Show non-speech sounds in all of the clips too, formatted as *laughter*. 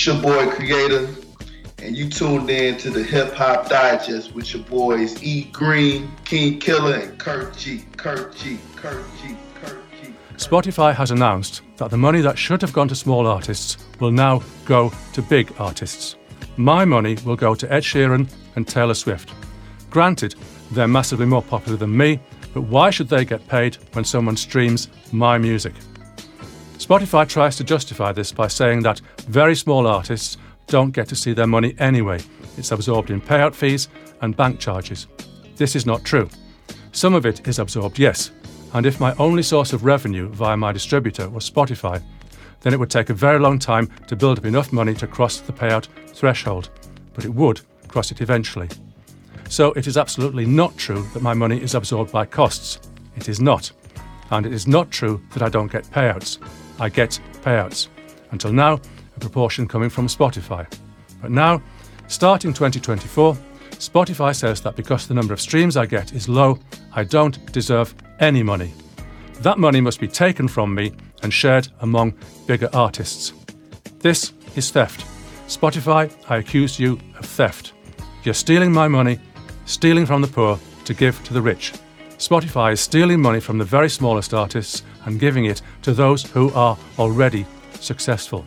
It's your boy Creator, and you tuned in to the Hip Hop Digest with your boys E Green, King Killer, and Kurt G. Kurt G. Kurt G. Kurt G. Spotify has announced that the money that should have gone to small artists will now go to big artists. My money will go to Ed Sheeran and Taylor Swift. Granted, they're massively more popular than me, but why should they get paid when someone streams my music? Spotify tries to justify this by saying that very small artists don't get to see their money anyway. It's absorbed in payout fees and bank charges. This is not true. Some of it is absorbed, yes, and if my only source of revenue via my distributor was Spotify, then it would take a very long time to build up enough money to cross the payout threshold, but it would cross it eventually. So it is absolutely not true that my money is absorbed by costs. It is not. And it is not true that I don't get payouts. I get payouts. Until now, a proportion coming from Spotify. But now, starting 2024, Spotify says that because the number of streams I get is low, I don't deserve any money. That money must be taken from me and shared among bigger artists. This is theft. Spotify, I accuse you of theft. You're stealing my money, stealing from the poor to give to the rich. Spotify is stealing money from the very smallest artists and giving it to those who are already successful.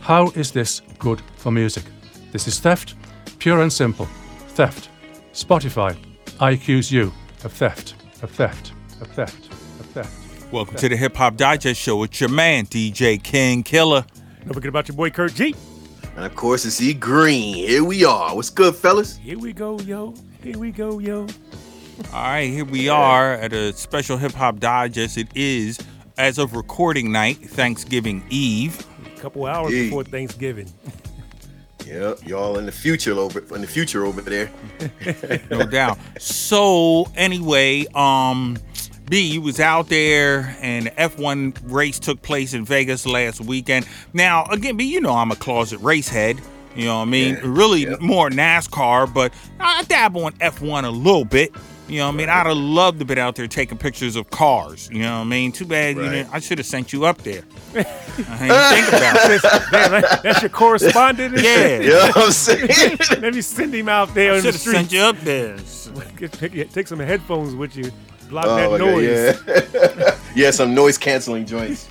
How is this good for music? This is theft, pure and simple. Theft. Spotify, I accuse you of theft, of theft, of theft, of theft. Welcome to the Hip Hop Digest Show. It's your man, DJ King Killer. Don't forget about your boy Kurt G. And of course, it's E Green. Here we are. What's good, fellas? Here we go, yo. Here we go, yo. All right, here we are at a special Hip Hop Digest. It is, as of recording night, Thanksgiving Eve. A couple hours Yee. before Thanksgiving. *laughs* Yep, y'all in the future over in the future over there. *laughs* no doubt. So anyway, um, B, you was out there, and the F1 race took place in Vegas last weekend. Now, again, B, you know I'm a closet race head. You know what I mean? Yeah, Really yep. more NASCAR, but I dabble in F1 a little bit. You know what I mean? I'd have loved to been out there taking pictures of cars. You know what I mean? Too bad you Right. didn't, I should have sent you up there. *laughs* I didn't think about it. Damn, that- that's your correspondent? Yeah. You know what I'm saying? *laughs* Let me send him out there I in the should have sent you up there. *laughs* Get- Take, take some headphones with you. Block Oh, that my God, noise. yeah. yeah, some noise canceling joints.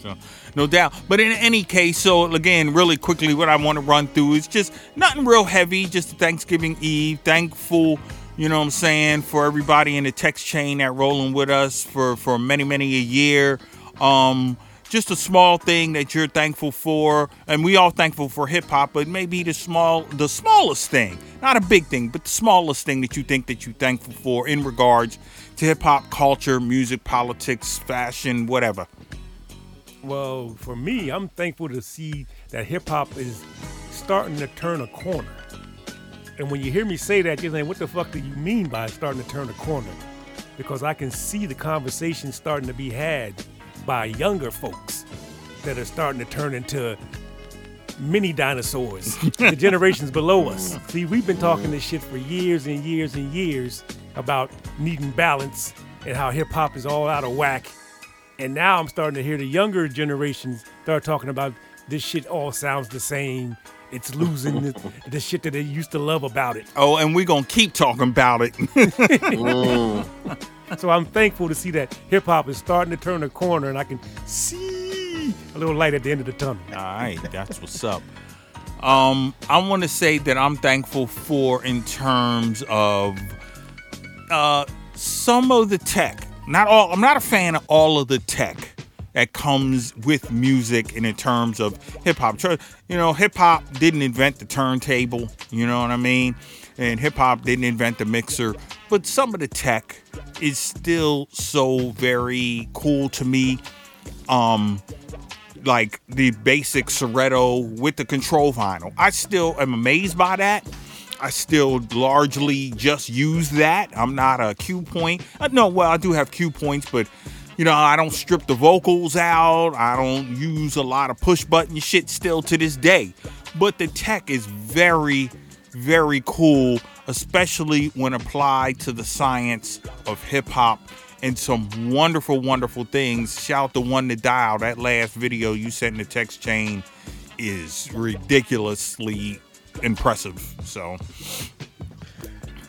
So, no doubt. But in any case, so again, really quickly, what I want to run through is just nothing real heavy, just Thanksgiving Eve. Thankful, you know what I'm saying, for everybody in the text chain that rolling with us for, for many, many a year. Um, just a small thing that you're thankful for, and we all thankful for hip hop, but maybe the small, the smallest thing, not a big thing, but the smallest thing that you think that you're thankful for in regards to hip hop culture, music, politics, fashion, whatever. Well, for me, I'm thankful to see that hip hop is starting to turn a corner. And when you hear me say that, you're saying, what the fuck do you mean by starting to turn a corner? Because I can see the conversation starting to be had by younger folks that are starting to turn into mini dinosaurs, *laughs* the generations below us. See, we've been talking this shit for years and years and years about needing balance and how hip hop is all out of whack. And now I'm starting to hear the younger generations start talking about this shit all sounds the same. It's losing the, the shit that they used to love about it. Oh, and we're gonna keep talking about it. *laughs* So I'm thankful to see that hip hop is starting to turn a corner and I can see a little light at the end of the tunnel. All right, that's what's up. Um, I want to say that I'm thankful for in terms of uh, some of the tech. Not all. I'm not a fan of all of the tech that comes with music and in terms of hip hop. You know, hip hop didn't invent the turntable. You know what I mean? And hip hop didn't invent the mixer. But some of the tech is still so very cool to me. Um, like the basic Serato with the control vinyl. I still am amazed by that. I still largely just use that. I'm not a cue point. Uh, no, well, I do have cue points, but you know, I don't strip the vocals out. I don't use a lot of push button shit still to this day. But the tech is very, very cool, especially when applied to the science of hip hop and some wonderful, wonderful things. Shout out the one to dial. That last video you sent in the text chain is ridiculously impressive. So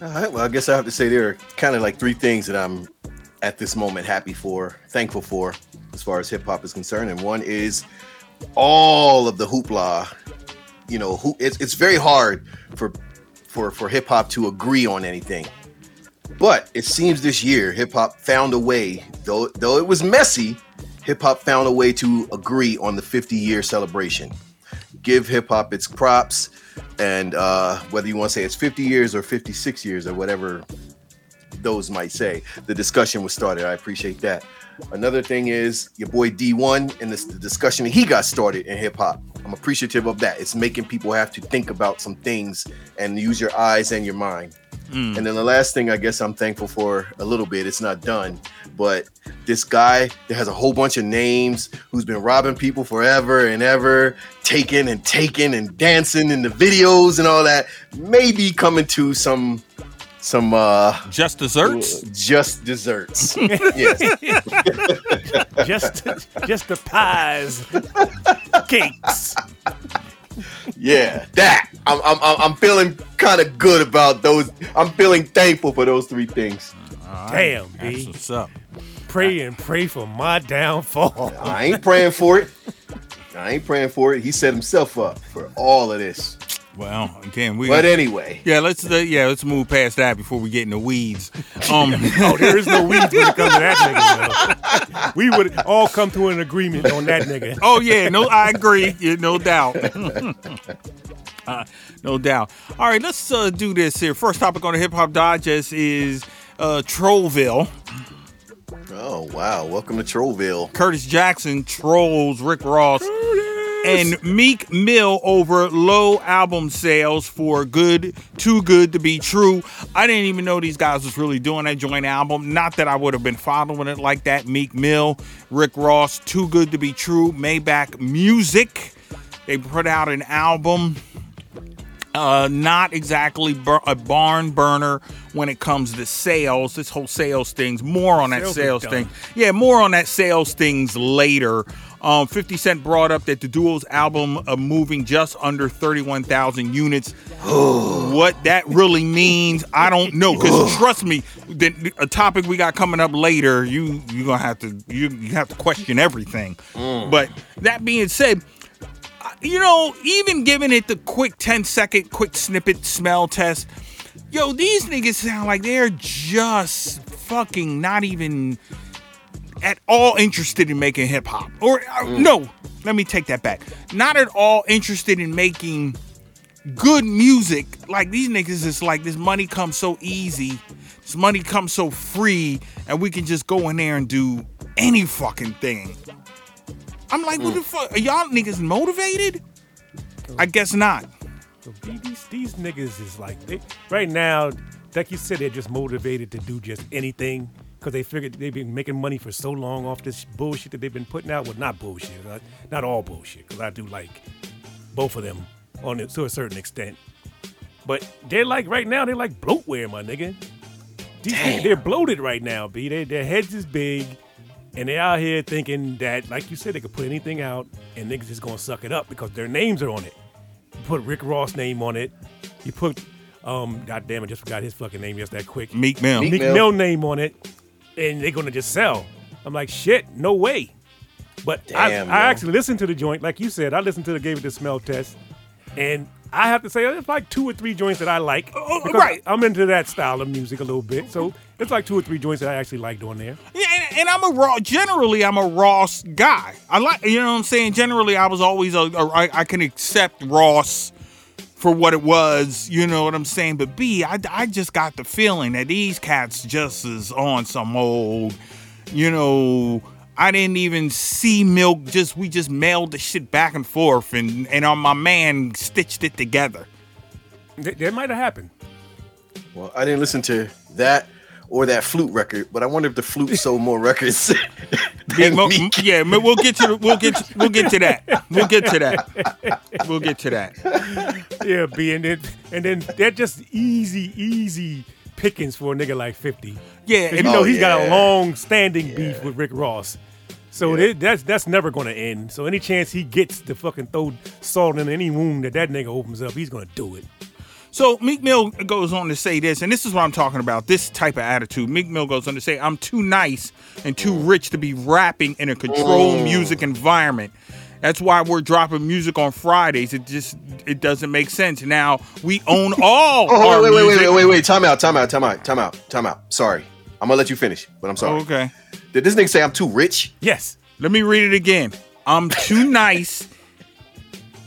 All right. Well, I guess I have to say there are kind of like three things that I'm at this moment happy for, thankful for, as far as hip hop is concerned. And one is all of the hoopla. You know, who it's it's very hard for for for hip hop to agree on anything. But it seems this year hip hop found a way, though though it was messy, hip hop found a way to agree on the 50 year celebration. Give hip hop its props, and uh, whether you want to say it's 50 years or 56 years or whatever those might say, the discussion was started. I appreciate that. Another thing is your boy Dee-1 and this the discussion he got started in hip hop. I'm appreciative of that. It's making people have to think about some things and use your eyes and your mind. Mm. And then the last thing I guess I'm thankful for a little bit, it's not done, but this guy that has a whole bunch of names who's been robbing people forever and ever, taking and taking and dancing in the videos and all that, maybe coming to some some uh just desserts. just desserts. *laughs* yes. just just the pies, cakes. Yeah, that. I'm I'm I'm- I'm feeling kind of good about those. I'm feeling thankful for those three things. Damn, That's B. what's up. Pray and pray for my downfall. I ain't praying for it. I ain't praying for it. He set himself up for all of this. Well, again, we But anyway, yeah, let's uh, yeah, let's move past that before we get in the weeds. *laughs* Um, Oh, there is no weeds when it comes to that nigga. though. *laughs* We would all come to an agreement on that nigga. *laughs* oh yeah, no, I agree, yeah, no doubt, uh, no doubt. All right, let's uh, do this here. First topic on the Hip Hop Digest is uh, Trollville. oh wow, welcome to Trollville. Curtis Jackson trolls Rick Ross and Meek Mill over low album sales for Good Too Good to Be True. I didn't even know these guys was really doing that joint album. Not that I would have been following it like that. Meek Mill, Rick Ross, Too Good to Be True, Maybach Music. They put out an album uh, not exactly bur- a barn burner when it comes to sales. This whole sales thing's more on that Sales sales thing. Yeah, more on that sales things later. Um, 50 Cent brought up that the duo's album uh, moving just under 31,000 units. *sighs* what that really means, I don't know. Because *sighs* trust me, the, a topic we got coming up later, you you're gonna have to you, you have to question everything. But that being said, you know, even giving it the quick 10 second quick snippet smell test, yo, these niggas sound like they're just fucking not even at all interested in making hip hop. Or uh, no, let me take that back. Not at all interested in making good music. Like these niggas is like this money comes so easy, this money comes so free, and we can just go in there and do any fucking thing. I'm like, what the fuck? Are y'all niggas motivated? I guess not. So these, these, these niggas is like they, right now, like you said, they're just motivated to do just anything because they figured they've been making money for so long off this bullshit that they've been putting out. Well, not bullshit, not, not all bullshit, because I do like both of them on it to a certain extent. But they're like right now, they're like bloatware, my nigga. These niggas, they're bloated right now, b. They, their heads is big, and they're out here thinking that, like you said, they could put anything out, and niggas just gonna suck it up because their names are on it. You put Rick Ross name on it. You put um God damn it, just forgot his fucking name just that quick. Meek Mill. Meek Meek Mill. Mill name on it, and they're gonna just sell. I'm like, shit, no way. But Damn, I, I actually listened to the joint, like you said. I listened to the gave it the smell test, and I have to say it's like two or three joints that I like. Oh, oh right. I'm into that style of music a little bit, so it's like two or three joints that I actually liked on there. Yeah, and, and I'm a raw. Generally, I'm a Ross guy. I like, you know what I'm saying. Generally, I was always a. a I, I can accept Ross for what it was. You know what I'm saying. But B, I, I just got the feeling that these cats just is on some old. You know, I didn't even see milk. Just we just mailed the shit back and forth, and and on my man stitched it together. Th- That might have happened. Well, I didn't listen to that or that flute record, but I wonder if the flute sold more records. *laughs* than Mo- Meek. yeah, we'll get to we'll get to, we'll get to that. We'll get to that. We'll get to that. Yeah, B, and then and then they're just easy, easy pickings for a nigga like 50. Yeah, and you know Oh, he's got a long standing beef with Rick Ross. So Yeah. it- that's that's never going to end. So any chance he gets to fucking throw salt in any wound that that nigga opens up, he's going to do it. So Meek Mill goes on to say this, and this is what I'm talking about. This type of attitude. Meek Mill goes on to say, "I'm too nice and too rich to be rapping in a controlled mm. music environment. That's why we're dropping music on Fridays. It just it doesn't make sense. Now we own *laughs* all Oh, our wait, wait, wait, music. wait, wait, wait. Time out, time out, time out, time out, time out. Sorry. I'm gonna let you finish, but I'm sorry. Okay. Did this nigga say I'm too rich? Yes. Let me read it again. I'm too *laughs* nice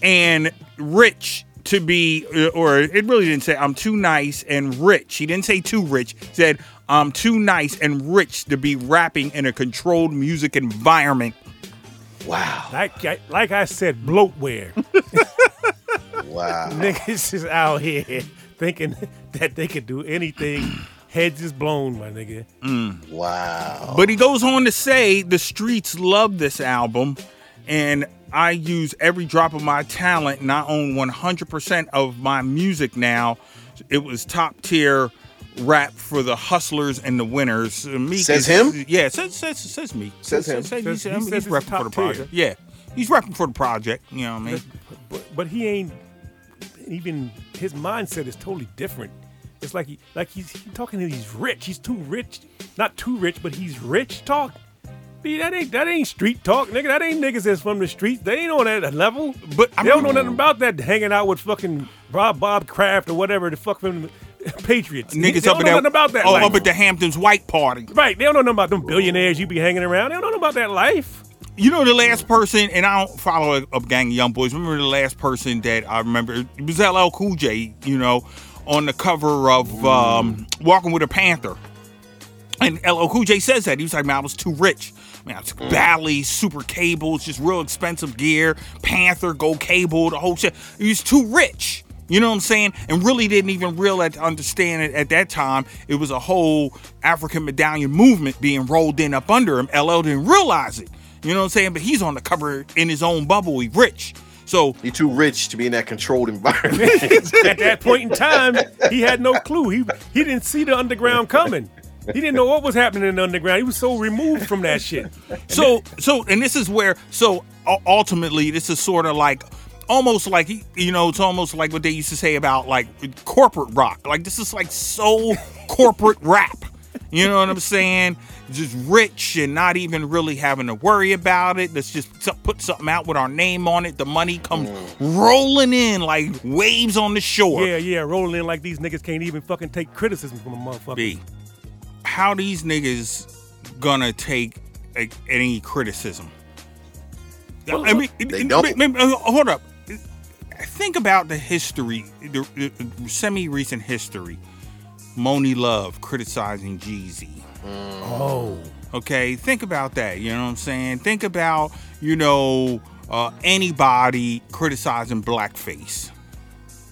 and rich to be, uh, or it really didn't say I'm too nice and rich. He didn't say too rich. He said I'm too nice and rich to be rapping in a controlled music environment. Wow. Like I, like I said, bloatware. *laughs* Wow. Niggas is out here thinking that they could do anything. Heads is blown, my nigga. Mm. Wow. But he goes on to say the streets love this album, and I use every drop of my talent, and I own 100% of my music now. It was top tier rap for the hustlers and the winners. Uh, Meek Says is- him? Yeah, says says says me. Says him. he's, Says- he he's, says he's it's repping for top the tier. project. Yeah, he's repping for the project. You know what I mean? But, but he ain't even his mindset is totally different. It's like he like he's, he talking to he's rich. He's too rich, not too rich, but he's rich talk. B, that ain't that ain't street talk, nigga. That ain't niggas that's from the streets. They ain't on that level. But, I they don't know nothing about that. Hanging out with fucking Rob Bob Kraft or whatever the fuck from the Patriots. they Niggas don't up know nothing about that. oh, life. up at the Hamptons White Party. right. They don't know nothing about them billionaires you be hanging around. They don't know nothing about that life. You know the last person, and I don't follow a, a gang of young boys. Remember the last person that I remember? It was LL Cool J. You know, on the cover of um, Walking with a Panther, and LL Cool J says that he was like, "Man, I was too rich. Man, I took Bally, super cables, just real expensive gear, Panther, Go Cable, the whole shit. He was too rich." You know what I'm saying? And really didn't even realize, understand it at that time. It was a whole African medallion movement being rolled in up under him. LL didn't realize it. You know what I'm saying? But he's on the cover in his own bubble. He's rich. So You're too rich to be in that controlled *laughs* environment. At that point in time, he had no clue. He he didn't see the underground coming. He didn't know what was happening in the underground. He was so removed from that shit. so so and this is where so ultimately this is sort of like almost like you know it's almost like what they used to say about like corporate rock. Like this is like so *laughs* corporate rap. You know what i'm saying? Just rich and not even really having to worry about it. Let's just put something out with our name on it. The money comes mm. rolling in like waves on the shore. Yeah, yeah, rolling in like these niggas can't even fucking take criticism from a motherfucker. B, how these niggas gonna take a, any criticism? I mean, They don't. uh, hold up. Think about the history, the, the semi-recent history. Monie Love criticizing Jeezy. Oh, Okay, think about that. You know what I'm saying? Think about you know uh, anybody criticizing blackface.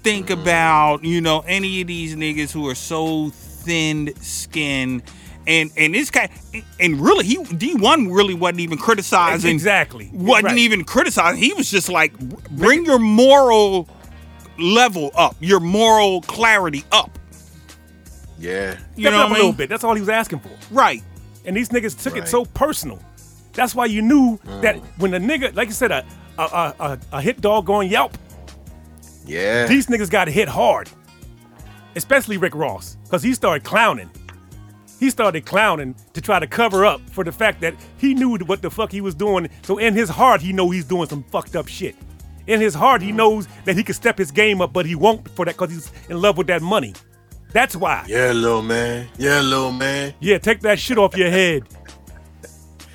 Think about you know any of these niggas who are so thin-skinned, and and this guy, and really he Dee-1 really wasn't even criticizing. exactly. Wasn't Right. even criticizing. He was just like, bring your moral level up, your moral clarity up. yeah. You Step know it up what a I little mean? bit. That's all he was asking for. Right. And these niggas took it so personal. That's why you knew that when the nigga, like you said, a a, a, a, a hit dog going Yelp, Yeah. these niggas got hit hard. Especially Rick Ross, because he started clowning. He started clowning to try to cover up for the fact that he knew what the fuck he was doing. So in his heart, he know he's doing some fucked up shit. In his heart, he knows that he can step his game up, but he won't for that because he's in love with that money. That's why. yeah, little man. Yeah, little man. Yeah, take that shit off your head.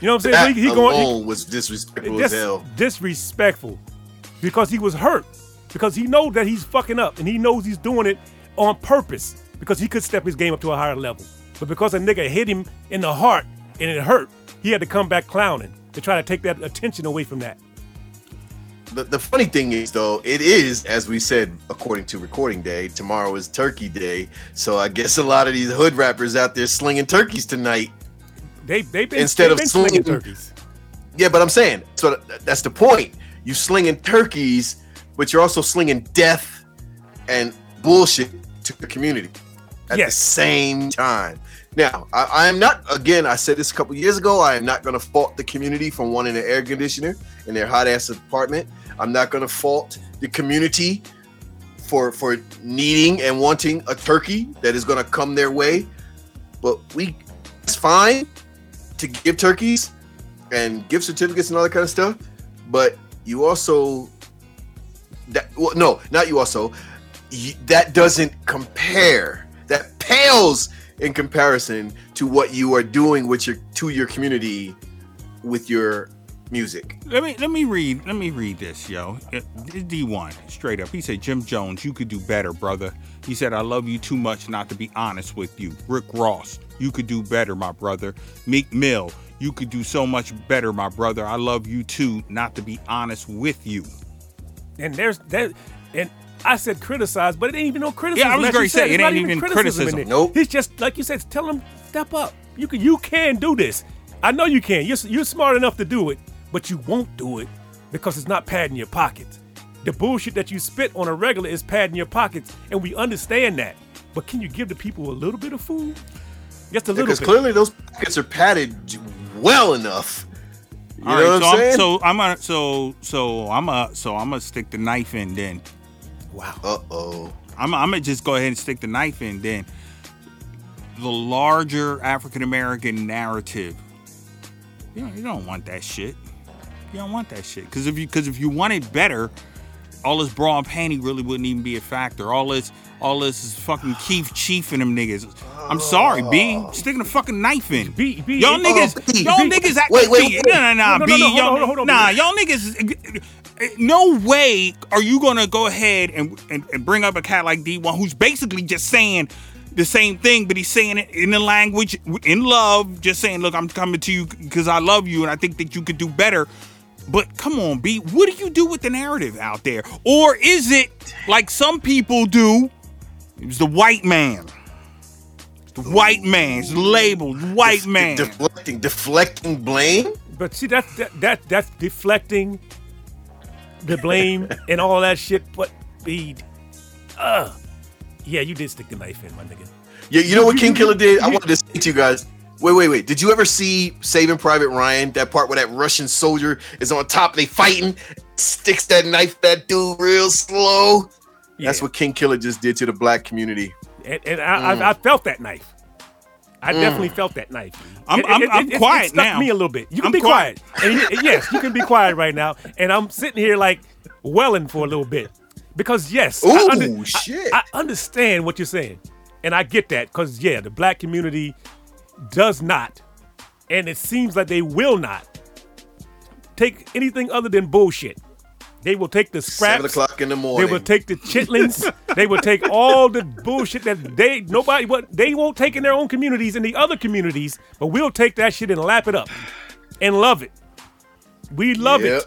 You know what I'm That saying? He, he going alone was disrespectful dis- as hell. disrespectful because he was hurt because he knows that he's fucking up and he knows he's doing it on purpose because he could step his game up to a higher level. But because a nigga hit him in the heart and it hurt, he had to come back clowning to try to take that attention away from that. The, the funny thing is, though, it is, as we said, according to recording day, tomorrow is Turkey Day. So I guess a lot of these hood rappers out there slinging turkeys tonight. They they've been, Instead they've of slinging- turkeys. Yeah, but I'm saying, so that's the point. You slinging turkeys, but you're also slinging death and bullshit to the community at the same time. Now, I, I am not. Again, I said this a couple years ago. I am not going to fault the community from wanting an air conditioner in their hot ass apartment. I'm not going to fault the community for for needing and wanting a turkey that is going to come their way. But we, it's fine to give turkeys and gift certificates and all that kind of stuff. But you also that well, no, not you also. You, that doesn't compare. That pales in comparison to what you are doing with your to your community with your music. Let me let me read let me read this, yo. Uh, Dee-1 straight up. He said, Jim Jones, you could do better, brother. He said, I love you too much not to be honest with you. Rick Ross, you could do better, my brother. Meek Mill, you could do so much better, my brother. I love you too not to be honest with you. And there's that and I said criticize, but it ain't even no criticism. Yeah, I was going to say, it ain't even criticism. in. Nope. He's just like you said, tell him step up. You can you can do this. I know you can. You're you're smart enough to do it, but you won't do it because it's not padding your pockets. The bullshit that you spit on a regular is padding your pockets, and we understand that. But can you give the people a little bit of food? Just a little Because bit. clearly those pockets are padded well enough. You All know right, what so I'm I'm, saying? so I'm gonna so so I'm a so I'm gonna stick the knife in then. Wow. uh oh. I'm, I'm gonna just go ahead and stick the knife in then. The larger African American narrative. You know, you don't want that shit. You don't want that shit. Because if you because if you wanted better, all this bra and panty really wouldn't even be a factor. All this all this is fucking Keith Chief and them niggas. I'm sorry, B. Sticking a fucking knife in. B, B, Y'all oh, niggas, B, y'all B. niggas act Wait, wait, B. wait. No, no, no, No, no, B. no, no, hold y'all, on, hold on, nah, hold y'all niggas. No way are you gonna go ahead and, and, and bring up a cat like Dee-1 who's basically just saying the same thing, but he's saying it in the language in love, just saying, "Look, I'm coming to you because I love you and I think that you could do better." But come on, B, what do you do with the narrative out there? Or is it like some people do? It was the white man. The white man. It's labeled white man. Deflecting, deflecting blame. But see, that's that, that that's deflecting the blame *laughs* and all that shit. But be, uh, yeah, you did stick the knife in, my nigga. Yeah, you know what King Killer did? I wanted to say to you guys. Wait, wait, wait. Did you ever see Saving Private Ryan? That part where that Russian soldier is on top, they fighting, sticks that knife that dude real slow. That's what King Killer just did to the black community. And, and I, I, I felt that knife. I mm. definitely felt that knife. I'm- I'm- I'm quiet it stuck now. me a little bit. You can I'm be quiet. quiet. And yes, you can be quiet right now. And I'm sitting here like welling for a little bit because yes, I, Ooh, under- I- I, understand what you're saying, and I get that because yeah, the black community does not, and it seems like they will not take anything other than bullshit. They will take the scraps. Seven o'clock in the morning. They will take the chitlins. *laughs* they will take all the bullshit that they nobody what they won't take in their own communities and the other communities, but we'll take that shit and lap it up and love it. We love Yep. it.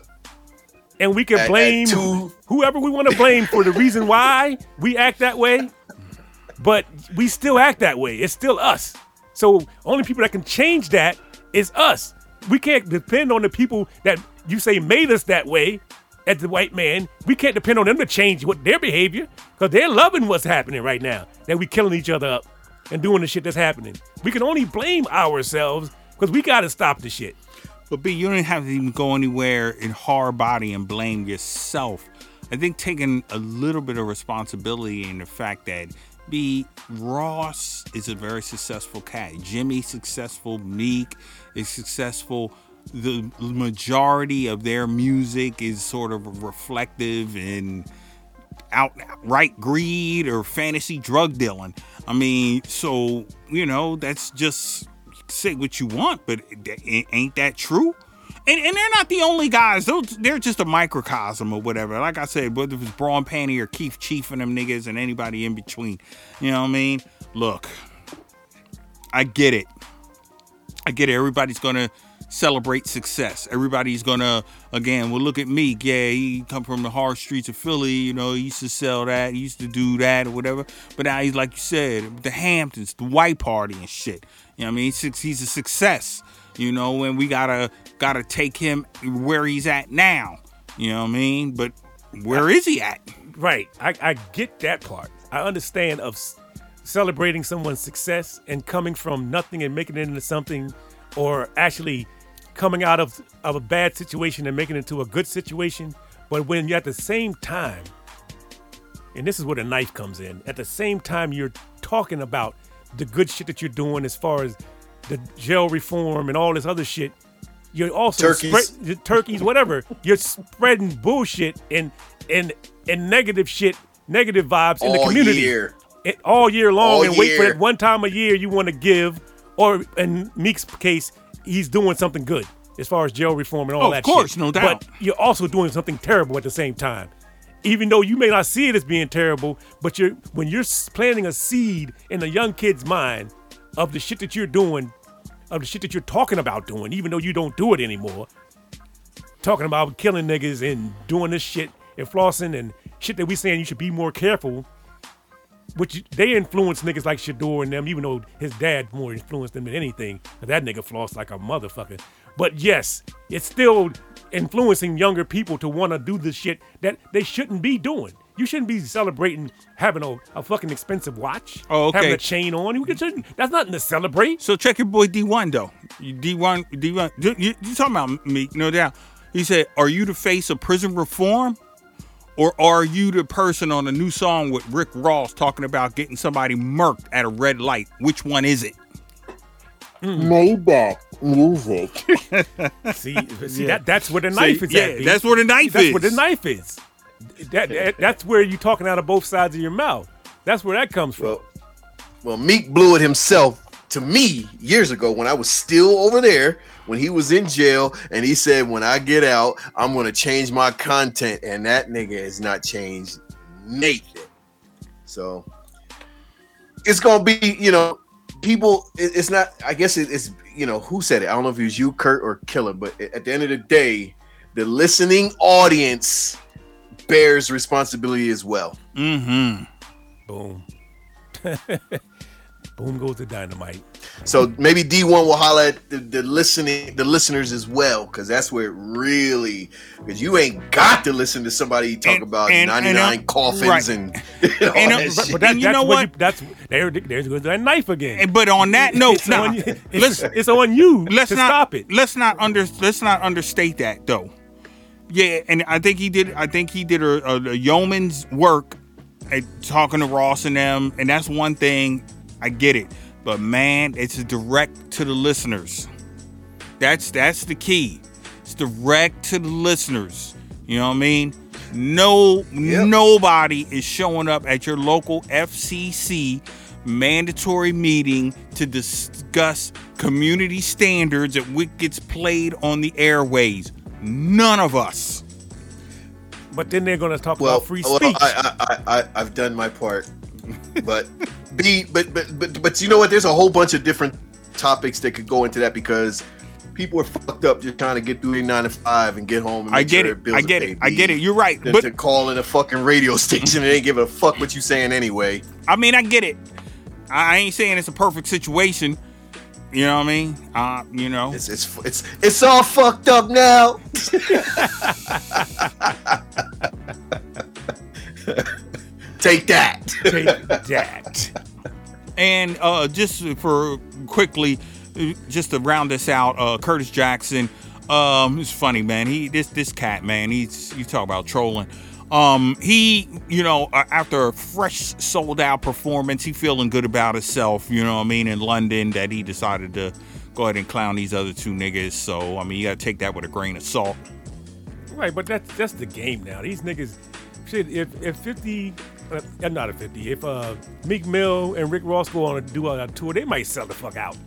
And we can At- at blame two- whoever we want to blame for the reason why we act that way. But we still act that way. It's still us. So only people that can change that is us. We can't depend on the people that you say made us that way as the white man. We can't depend on them to change what their behavior because they're loving what's happening right now. That we killing each other up and doing the shit that's happening. We can only blame ourselves because we got to stop the shit. But B, you don't have to even go anywhere in hard body and blame yourself. I think taking a little bit of responsibility in the fact that B Ross is a very successful cat. Jimmy successful. Meek is successful. The majority of their music is sort of reflective and outright greed or fantasy drug dealing. I mean, so you know that's just say what you want, but ain't that true? And, and they're not the only guys. Those they're just a microcosm or whatever. Like I said, whether it's Braun Panty or Keith Chief and them niggas and anybody in between. You know what I mean? Look, I get it. I get it. Everybody's gonna celebrate success. Everybody's gonna again. Well, look at me. Yeah, he come from the hard streets of Philly. You know, he used to sell that. He used to do that or whatever. But now he's like you said, the Hamptons, the white party and shit. You know what I mean? He's, he's a success. You know, and we gotta gotta take him where he's at now. You know what I mean? But where is he at? Right. I, I get that part. I understand of celebrating someone's success and coming from nothing and making it into something, or actually coming out of, of a bad situation and making it into a good situation. But when you're at the same time, and this is where the knife comes in, at the same time you're talking about the good shit that you're doing as far as the jail reform and all this other shit, you're also Turkeys. spread- turkeys, whatever. *laughs* You're spreading bullshit and and and negative shit, negative vibes in the All community year. it, all year long All and wait for year. that one time a year you want to give, or in Meek's case, he's doing something good as far as jail reform and all Oh, of that. course, shit. no doubt. But you're also doing something terrible at the same time. Even though you may not see it as being terrible, but you're when you're planting a seed in a young kid's mind of the shit that you're doing, of the shit that you're talking about doing, even though you don't do it anymore. Talking about killing niggas and doing this shit and flossing and shit that we saying you should be more careful which they influence niggas like Shador and them, even though his dad more influenced them than anything. That nigga flossed like a motherfucker. But yes, it's still influencing younger people to want to do the shit that they shouldn't be doing. You shouldn't be celebrating having a, a fucking expensive watch, Oh, okay. having a chain on. You can, that's nothing to celebrate. So check your boy Dee-1 though. You- Dee-1, Dee-1. You, you, you talking about me? No doubt. He said, "Are you the face of prison reform, or are you the person on a new song with Rick Ross talking about getting somebody murked at a red light? Which one is it?" Hmm. Maybach music. *laughs* See, see Yeah. that that's where the See, knife is yeah, at. B. that's where the knife that's is. where the knife is. That, that- that's where you talking out of both sides of your mouth. That's where that comes from. Well, well, Meek blew it himself to me years ago when I was still over there when he was in jail, and he said, "When I get out, I'm going to change my content," and that nigga has not changed Nathan. So it's gonna be, you know, people. it- It's not. I guess it- it's, you know, who said it? I don't know if it was you, Kurt, or Killer, but at the end of the day, the listening audience bears responsibility as well. Mm-hmm. Boom. *laughs* Boom goes the dynamite. So maybe Dee-1 will holler at the, the listening the listeners as well, because that's where it really because you ain't got to listen to somebody talk And- about and- and, ninety nine uh, coffins right. and, and *laughs* all And, that but- shit. But that, you know what? what? You, that's there. There's goes that knife again. And, but on that note, it's, nah, on, you- let's *laughs* it's, it's on you let's to not stop it. Let's not under let's not understate that though. Yeah, and I think he did. I think he did a, a, a yeoman's work at talking to Ross and them, and that's one thing. I get it, but man, it's direct to the listeners. That's that's the key. It's direct to the listeners. You know what I mean? No, Yep. nobody is showing up at your local FCC mandatory meeting to discuss community standards at what gets played on the airways. None of us. But then they're gonna talk well, about free well, speech. I, I, I, I, I've done my part, *laughs* but B, but, but but but you know what? There's a whole bunch of different topics that could go into that because people are fucked up just trying to get through their nine to five and get home. And I get sure it. bills I get it. I get it. You're right. But to call in a fucking radio *laughs* station and ain't give a fuck what you saying anyway. I mean, I get it. I I ain't saying it's a perfect situation. You know what I mean? Uh, you know. It's it's it's it's all fucked up now. *laughs* Take that. Take that. And uh, just for quickly, uh, just to round this out, uh, Curtis Jackson. Um, it's funny, man. He this this cat, man. He's you talk about trolling. Um, he, you know, uh, after a fresh sold out performance, he feeling good about himself. You know what I mean? In London, that he decided to go ahead and clown these other two niggas. So I mean, you gotta take that with a grain of salt. Right, but that's that's the game now. These niggas, shit. If if fifty, uh, uh, not a fifty. If uh Meek Mill and Rick Ross go on a do a tour, they might sell the fuck out. You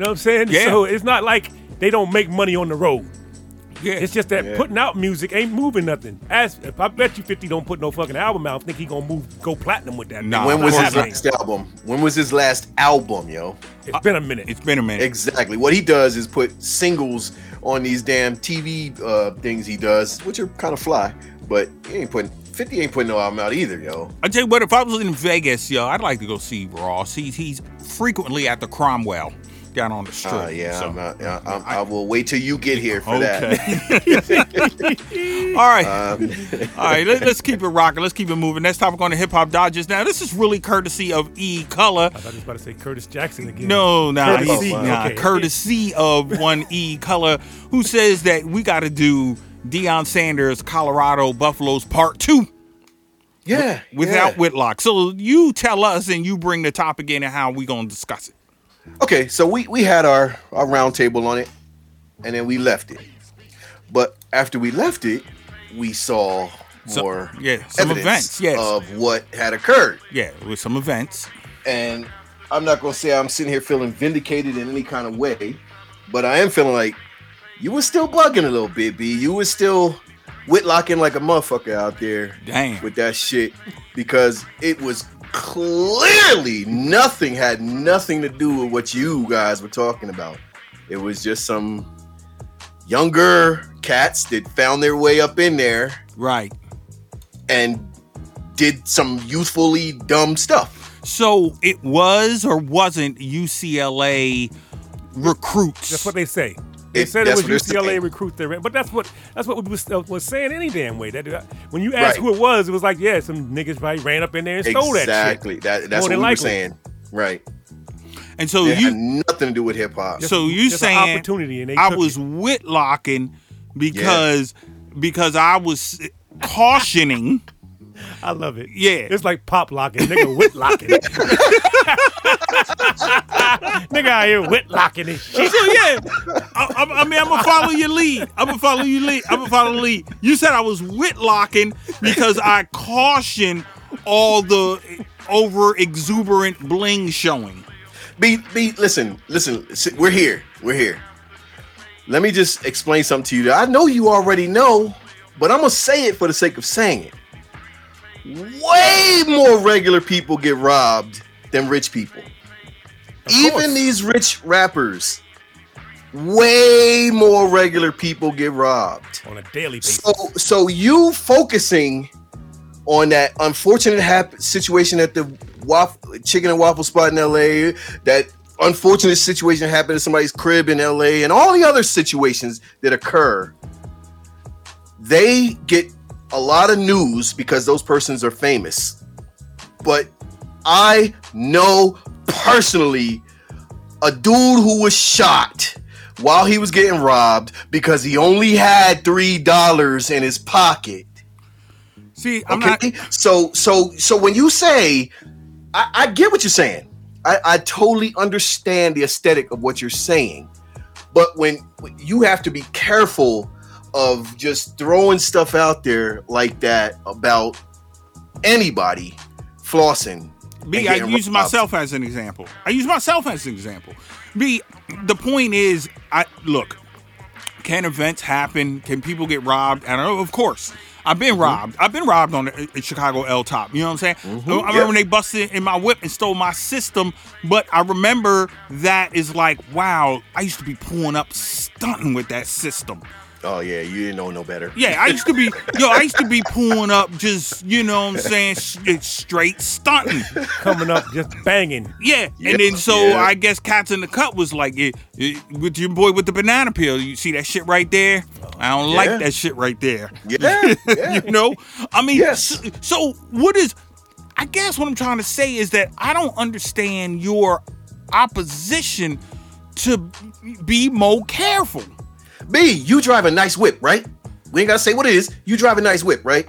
know what I'm saying? Yeah. So it's not like they don't make money on the road. Yeah, It's just that Yeah. putting out music ain't moving nothing. As if I bet you 50 don't put no fucking album out, I think he gonna move go platinum with that. Nah, when was his course last album? When was his last album, yo? It's been a minute. it's been a minute. Exactly. What he does is put singles on these damn TV uh, things he does, which are kind of fly. But he ain't putting 50 ain't putting no album out either, yo. I tell you what, if I was in Vegas, yo, I'd like to go see Ross. He's he's frequently at the Cromwell. down on the strip. Uh, yeah, so- I'm not, I, I'm- I will wait till you get here for that. Okay. *laughs* All right. Um, *laughs* All right, let, us keep it rocking. Let's keep it moving. Next topic on the Hip Hop Digest. Now, this is really courtesy of E Color. I thought he was about to say Curtis Jackson again. No, nah, Courtesy, he's- nah, okay. courtesy of one E Color, who says that we got to do Deion Sanders, Colorado Buffaloes Part Two yeah, without yeah. Whitlock. So you tell us, and you bring the topic in, and how we gonna discuss it. Okay, so we we had our our round table on it, and then we left it. But after we left it, we saw more yeah, some events, yes. of what had occurred. Yeah, with some events. And I'm not gonna say I'm sitting here feeling vindicated in any kind of way, but I am feeling like you were still bugging a little bit, B. You were still whitlocking like a motherfucker out there Damn. with that shit because it was clearly nothing had nothing to do with what you guys were talking about. It was just some younger cats that found their way up in there Right. and did some youthfully dumb stuff. So it was or wasn't UCLA recruits. That's what they say. They It- said it was UCLA saying. recruit their but that's what that's what we was, uh, was saying any damn way. That when you asked Right. who it was, it was like yeah, some niggas probably ran up in there and stole that shit. exactly. That, that's More what than we were saying. Right. and so It you had nothing to do with hip hop. So you saying opportunity and they I was it. whitlocking because because I was cautioning. I love it. Yeah. It's like pop locking, nigga whitlocking. *laughs* nigga out here whitlocking and shit. So yeah, I, I, I mean I'm gonna follow your lead. I'm gonna follow your lead. I'm gonna follow the lead. You said I was whitlocking because I caution all the over exuberant bling showing. Be be listen, listen, we're here. We're here. Let me just explain something to you that I know you already know, but I'm gonna say it for the sake of saying it. Way more regular people get robbed than rich people. Even these rich rappers, way more regular people get robbed. on a daily basis. So, so you focusing on that unfortunate hap- situation at the waffle, chicken and waffle spot in LA, that unfortunate situation happened at somebody's crib in LA, and all the other situations that occur, they get a lot of news because those persons are famous. But I know personally a dude who was shot while he was getting robbed because he only had three dollars in his pocket. See, I'm not. Okay, so so so when you say, I, I get what you're saying. I, I totally understand the aesthetic of what you're saying, but when you have to be careful of just throwing stuff out there like that about anybody flossing. B, and I use myself as an example. I use myself as an example. B, the point is, I look. Can events happen? Can people get robbed? I don't know. Of course, I've been robbed. I've been robbed on the, uh, Chicago L Top. You know what I'm saying? I remember yeah. when they busted in my whip and stole my system. But I remember that is like, wow. I used to be pulling up, stunting with that system. Oh yeah, you didn't know no better. Yeah, I used to be, yo, I used to be pulling up, just you know what I'm saying, it's straight stunting. coming up just banging. Yeah, Yeah, and then so yeah. I guess Cats in the Cut was like, eh, eh, with your boy with the banana peel. You see that shit right there? I don't Yeah. like that shit right there. Yeah, *laughs* yeah. you know, I mean, Yes. so, so what is? I guess what I'm trying to say is that I don't understand your opposition to be more careful. B, you drive a nice whip, right? We ain't gotta say what it is. You drive a nice whip, right?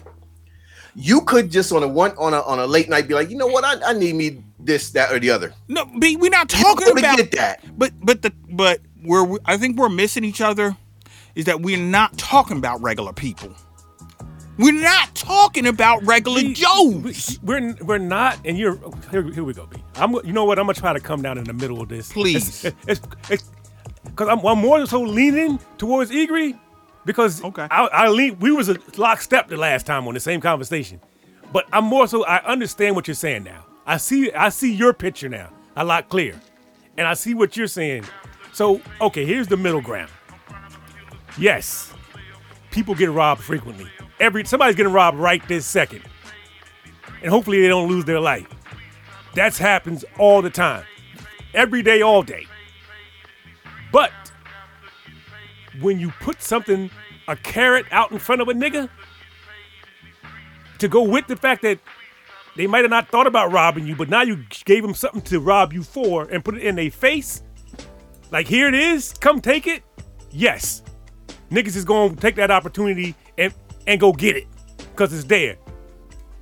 You could just on a one on a on a late night be like, you know what? I, I need me this, that, or the other. No, B, we're not You talking gonna about get that. But but the but where we, I think we're missing each other is that we're not talking about regular people. We're not talking about regular We- Joes. we- We're we're not, and you're here. Here we go, B. I'm. You know what? I'm gonna try to come down in the middle of this, Please. It's it's because I'm, I'm more so leaning towards Egri because Okay. I, I lean. We was a lockstep the last time on the same conversation, but I'm more so. I understand what you're saying now. I see. I see your picture now a lot clearer, and I see what you're saying. So okay, here's the middle ground. Yes, people get robbed frequently. Every somebody's getting robbed right this second. And hopefully they don't lose their life. That happens all the time. Every day, all day. When you put something, a carrot out in front of a nigga, to go with the fact that they might have not thought about robbing you, but now you gave them something to rob you for and put it in their face. Like here it is, come take it. Yes, niggas is gonna take that opportunity and and go get it because it's there.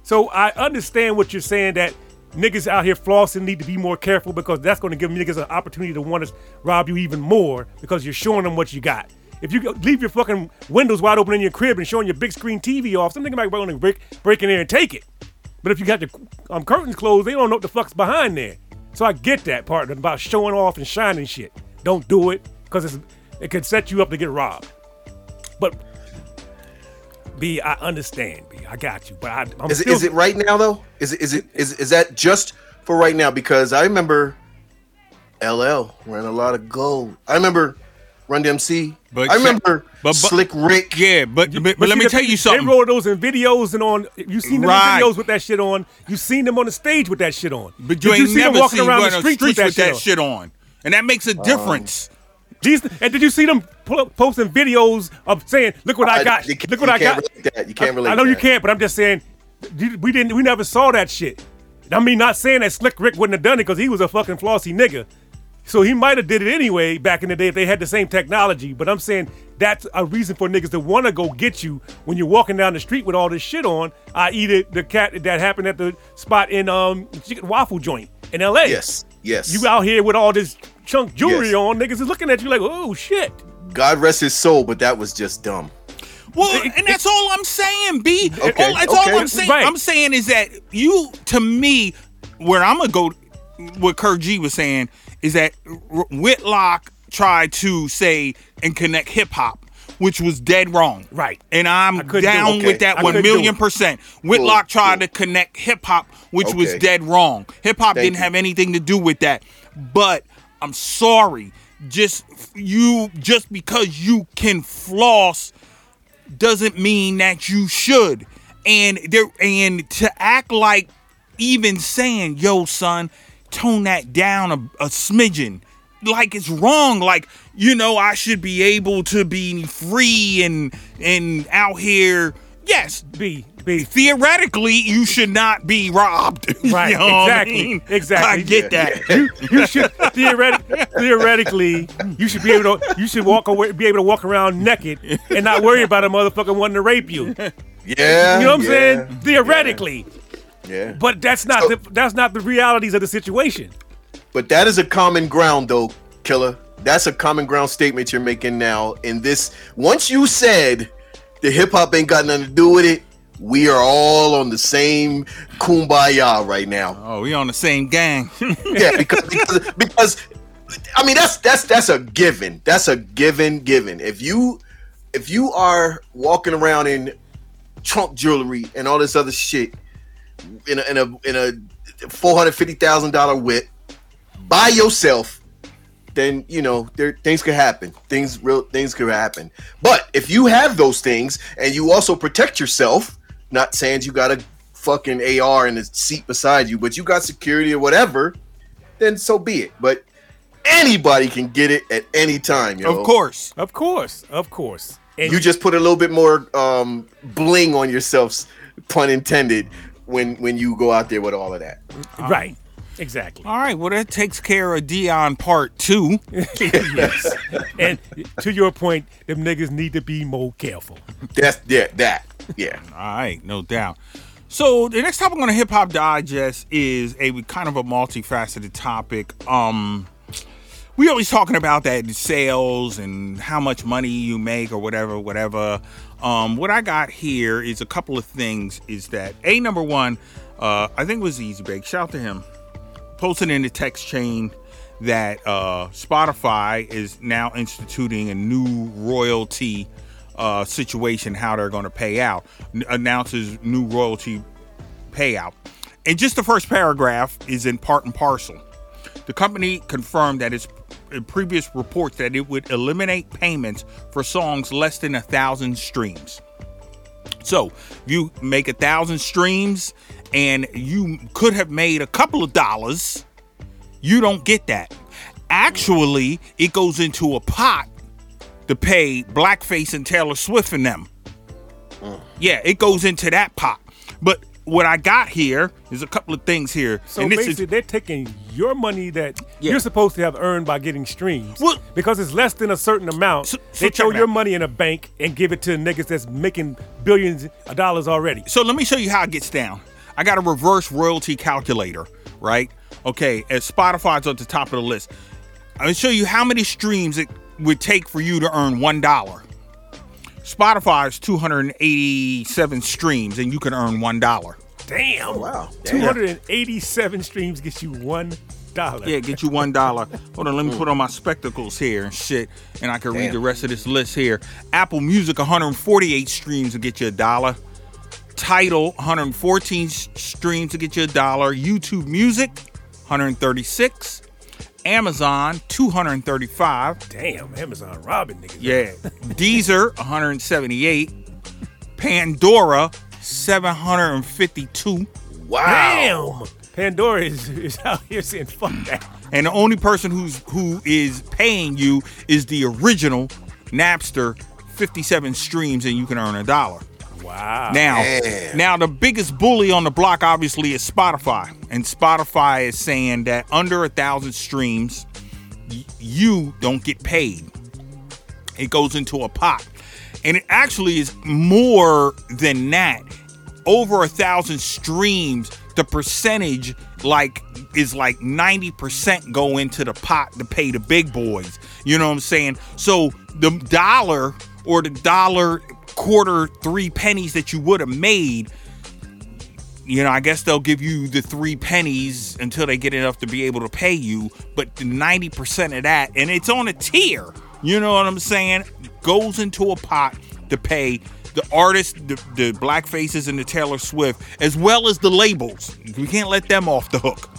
So I understand what you're saying that niggas out here flossing need to be more careful because that's going to give niggas an opportunity to want to rob you even more because you're showing them what you got. If you leave your fucking windows wide open in your crib and showing your big screen TV off, some nigga might want to break break in there and take it. But if you got the um, curtains closed, they don't know what the fuck's behind there. So I get that part about showing off and shining shit. Don't do it because it could set you up to get robbed. But B, I understand. B, I got you. But I, I'm Is, it- still, is it right now though? Is it is it is is that just for right now? Because I remember LL ran a lot of gold. I remember Run DMC. But I remember but- but- Slick Rick. Yeah, but, but, but But let me the- tell you something. They roll those in videos and on. You seen them Right. in videos with that shit on. You seen them on the stage with that shit on. But Did you ain't see them walking seen around the on streets, with that, shit, on? shit on, and that makes a difference. And did you see them posting videos of saying, "Look what I, got! you Look what you I can't got!" that. You can't I- relate I know you can't, but I'm just saying, we didn't. We never saw that shit. I mean, not saying that Slick Rick wouldn't have done it because he was a fucking flossy nigga. So he might have did it anyway back in the day if they had the same technology. But I'm saying that's a reason for niggas to want to go get you when you're walking down the street with all this shit on. I.e. the, the cat that happened at the spot in um chicken waffle joint in L.A. Yes, yes. You out here with all this chunk jewelry Yes. on, niggas is looking at you like, oh shit. God rest his soul, but that was just dumb. Well, and that's all I'm saying, B. Okay, All, that's okay. all I'm saying. Right. I'm saying is that you, to me, where I'm gonna go, what Kurt G was saying is that R- Whitlock tried to say and connect hip hop, which was dead wrong. Right. And I'm I do down it. with that I one couldn't do million percent. Whitlock Cool, tried cool. to connect hip hop, which was dead wrong. Hip hop didn't you. have anything to do with that. But I'm sorry, just you, just because you can floss doesn't mean that you should. And there and to act like even saying, yo, son, tone that down a, a smidgen. Like it's wrong. Like, you know, I should be able to be free and and out here. Yes. B B Theoretically, you should not be robbed. *laughs* You Right, know what I exactly, mean? exactly. I get that. you, you should theoretic, theoretically you should be able to you should walk away be able to walk around naked and not worry about a motherfucker wanting to rape you. Yeah. You know what I'm yeah, saying? Theoretically. Yeah. But that's not So- the that's not the realities of the situation. But that is a common ground, though, killer. That's a common ground statement you're making now. In this, once you said the hip hop ain't got nothing to do with it, we are all on the same kumbaya right now. Oh, we on the same gang. *laughs* Yeah, because because, because I mean that's that's that's a given. That's a given given. If you if you are walking around in trunk jewelry and all this other shit in a in a in a four hundred fifty thousand dollar whip by yourself, then you know there things could happen. Things real things could happen. But if you have those things and you also protect yourself, not saying you got a fucking AR in the seat beside you, but you got security or whatever, then so be it. But anybody can get it at any time, yo. of course. Of course, of course. And You just put a little bit more um, bling on yourselves, pun intended, when when you go out there with all of that. right. Exactly. All right, well that takes care of Dee-1 part two. *laughs* yes. And to your point, them niggas need to be more careful. That's yeah, that. Yeah. All right, no doubt. So the next topic on the Hip Hop Digest is a kind of a multifaceted topic. Um, we always talking about that sales and how much money you make or whatever, whatever. Um, what I got here is a couple of things. Is that a number one? Uh, I think it was Easy Bake. Shout out to him. Posted in the text chain that uh, Spotify is now instituting a new royalty uh, situation, how they're going to pay out, N- announces new royalty payout. And just the first paragraph is in part and parcel. The company confirmed that its previous reports that it would eliminate payments for songs less than a thousand streams. So you make a thousand streams and you could have made a couple of dollars, you don't get that. Actually, it goes into a pot to pay Blackface and Taylor Swift and them. Mm. Yeah, it goes into that pot. But what I got here is a couple of things here. So and this basically, is they're taking your money that Yeah. you're supposed to have earned by getting streams. Well- because it's less than a certain amount, So- so they throw your out. money in a bank and give it to niggas that's making billions of dollars already. so let me show you how it gets down. I got a reverse royalty calculator, right? Okay, as Spotify's at the top of the list. I'm gonna show you how many streams it would take for you to earn one dollar. Spotify's 287 streams, and you can earn one dollar. Damn. Oh, wow. Damn. 287 streams gets you one dollar. Yeah, get you one dollar. *laughs* Hold on, let me mm. put on my spectacles here and shit, and I can read the rest of this list here. Apple Music, 148 streams to get you a dollar. Tidal, 114 streams to get you a dollar. YouTube Music, 136. Amazon, 235. Damn, Amazon robbing niggas. Yeah. Deezer, 178. Pandora, 752. Wow. Damn. Pandora is, is out here saying fuck that. and the only person who's who is paying you is the original Napster 57 streams and you can earn a dollar. Wow. Now, Damn. now the biggest bully on the block obviously is Spotify, and Spotify is saying that under a thousand streams, y- you don't get paid. It goes into a pot, and it actually is more than that. Over a thousand streams, the percentage like is like 90% go into the pot to pay the big boys. You know what I'm saying? So the dollar or the dollar quarter three pennies that you would have made you know, I guess they'll give you the three pennies until they get enough to be able to pay you. But the 90% of that, and it's on a tier, you know what I'm saying, goes into a pot to pay the artists, the, the black faces, and the Taylor Swift, as well as the labels. We can't let them off the hook.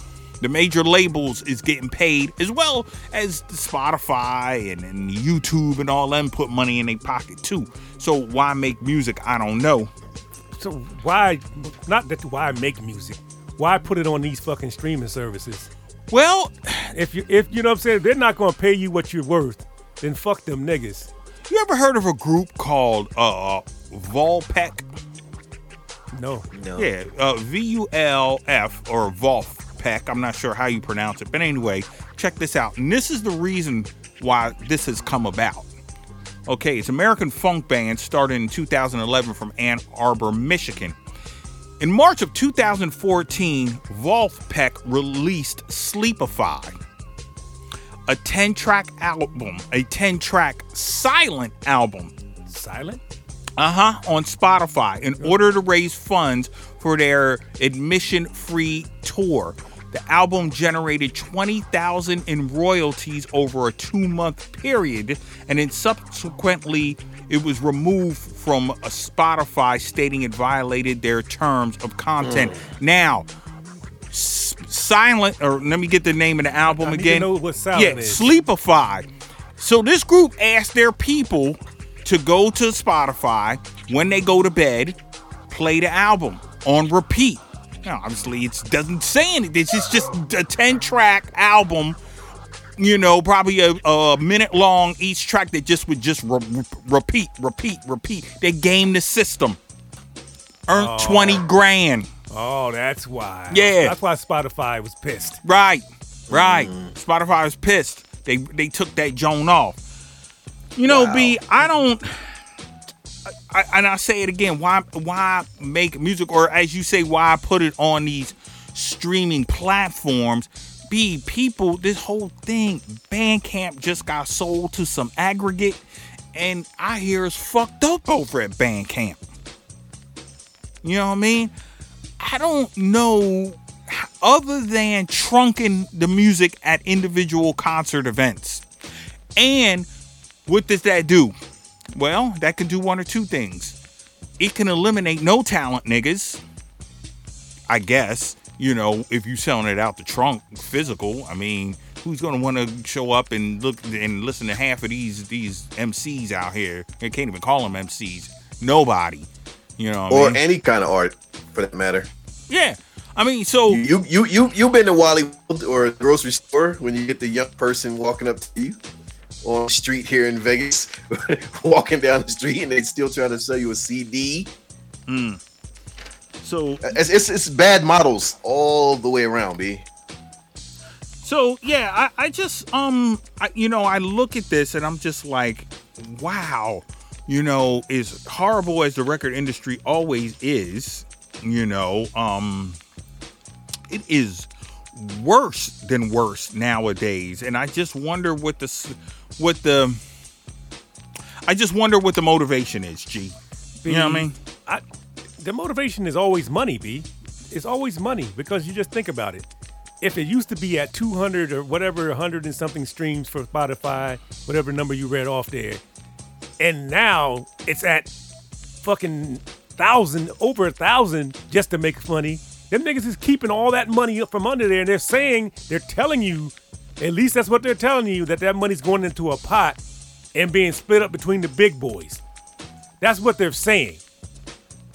The major labels is getting paid, as well as Spotify and, and YouTube and all them put money in their pocket too. So why make music? I don't know. So why not that why make music? Why put it on these fucking streaming services? Well, If you if you know what I'm saying, they're not gonna pay you what you're worth, then fuck them niggas. You ever heard of a group called uh Vulfpeck? No. No. Yeah, uh, V U L F or Vulfpeck. I'm not sure how you pronounce it, but anyway, check this out. And this is the reason why this has come about. Okay, it's American funk band started in 2011 from Ann Arbor, Michigan. In March of 2014, Vulfpeck released Sleepify, a 10 track album, a 10 track silent album Silent? uh huh, on Spotify in order to raise funds for their admission free tour. The album generated 20,000 in royalties over a 2-month period and then subsequently it was removed from a Spotify stating it violated their terms of content. Mm. Now, S- Silent or let me get the name of the album I again. know what Silent yeah, is. Sleepify. So this group asked their people to go to Spotify when they go to bed, play the album on repeat. Now, obviously, it doesn't say anything. It's just, just a 10 track album, you know, probably a, a minute long each track that just would just re- re- repeat, repeat, repeat. They game the system. Earned 20 grand. Oh, that's why. Yeah. That's why Spotify was pissed. Right, right. Spotify was pissed. They they took that Joan off. You know, B, I don't. I, and I say it again. Why why make music, or as you say, why put it on these streaming platforms? B, people, this whole thing, Bandcamp just got sold to some aggregate, and I hear it's fucked up over at Bandcamp. You know what I mean? I don't know other than trunking the music at individual concert events. And what does that do? Well, that can do one or two things. It can eliminate no talent niggas. I guess, you know, if you selling it out the trunk physical, I mean, who's gonna want to show up and look and listen to half of these these MCs out here? They can't even call them MCs. Nobody. You know what I Or mean? any kind of art, for that matter. yeah. I mean, so You you you you been to Wally World or a grocery store when you get the young person walking up to you? On the street here in Vegas, *laughs* walking down the street, and they still trying to sell you a CD. So It's, it's it's bad models all the way around, b. So yeah, I, I just um I, you know I look at this and I'm just like, wow, you know, as horrible as the record industry always is, you know, um, it is worse than worse nowadays, and I just wonder what the what the I just wonder what the motivation is, G. You know what I mean? I, the motivation is always money, B. It's always money because you just think about it. If it used to be at 200 or whatever, 100 and something streams for Spotify, whatever number you read off there, and now it's at fucking thousand, over a thousand just to make money. Them niggas is keeping all that money up from under there, and they're saying, they're telling you, at least that's what they're telling you, that that money's going into a pot and being split up between the big boys. That's what they're saying.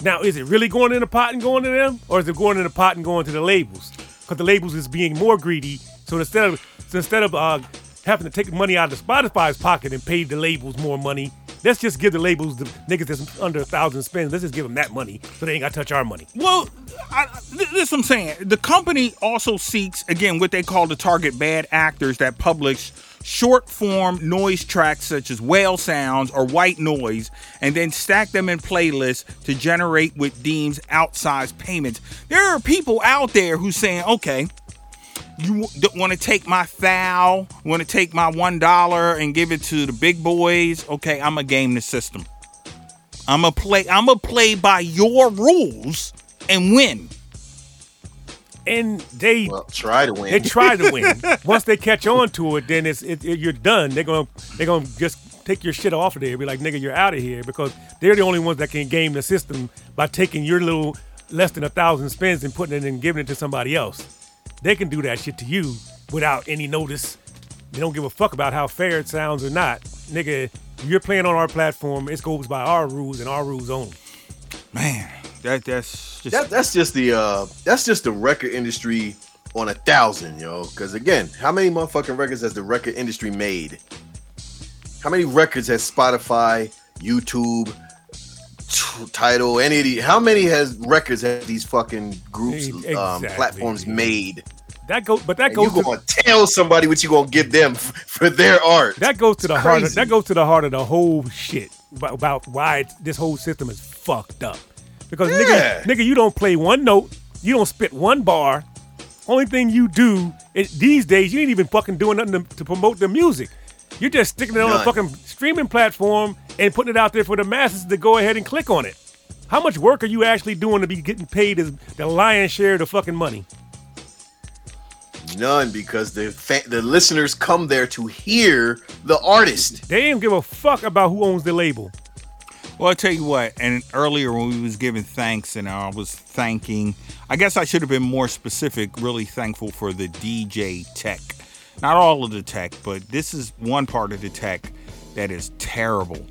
Now, is it really going in a pot and going to them, or is it going in a pot and going to the labels? Because the labels is being more greedy. So instead of so instead of uh, having to take the money out of Spotify's pocket and pay the labels more money, let's just give the labels the niggas that's under a thousand spins. Let's just give them that money so they ain't got to touch our money. Well, I, this I'm saying. The company also seeks, again, what they call to target bad actors that publish short form noise tracks such as whale sounds or white noise and then stack them in playlists to generate what deems outsized payments. There are people out there who saying, okay, you want to take my thou, want to take my one dollar and give it to the big boys? Okay, I'm a game the system. I'm a play. I'm a play by your rules and win. And they Well, try to win. they try to win. *laughs* Once they catch on to it, then it's it, it- you're done. They're gonna they're gonna just take your shit off of there. Be like, nigga, you're out of here because they're the only ones that can game the system by taking your little less than a thousand spins and putting it and giving it to somebody else. They can do that shit to you without any notice. They don't give a fuck about how fair it sounds or not, nigga. You're playing on our platform. It goes by our rules and our rules only. Man, that that's just that, that's just the uh that's just the record industry on a thousand, yo. Because again, how many motherfucking records has the record industry made? How many records has Spotify, YouTube, T- Tidal, any of the? How many has records have these fucking groups, um, platforms made? That goes, but that And you goes to gonna tell somebody what you gonna give them f- for their art? That goes to the It's heart. Of, that goes to the heart of the whole shit about, about why this whole system is fucked up. Because Yeah. nigga, nigga, you don't play one note, you don't spit one bar. Only thing you do it, these days, you ain't even fucking doing nothing to, to promote the music. You're just sticking it on a fucking streaming platform and putting it out there for the masses to go ahead and click on it. How much work are you actually doing to be getting paid as the lion's share of the fucking money? None, because the fa- the listeners come there to hear the artist. They ain't give a fuck about who owns the label. Well, I tell you what, and earlier when we was giving thanks and I was thanking, I guess I should have been more specific, really thankful for the DJ tech. Not all of the tech, but this is one part of the tech that is terrible.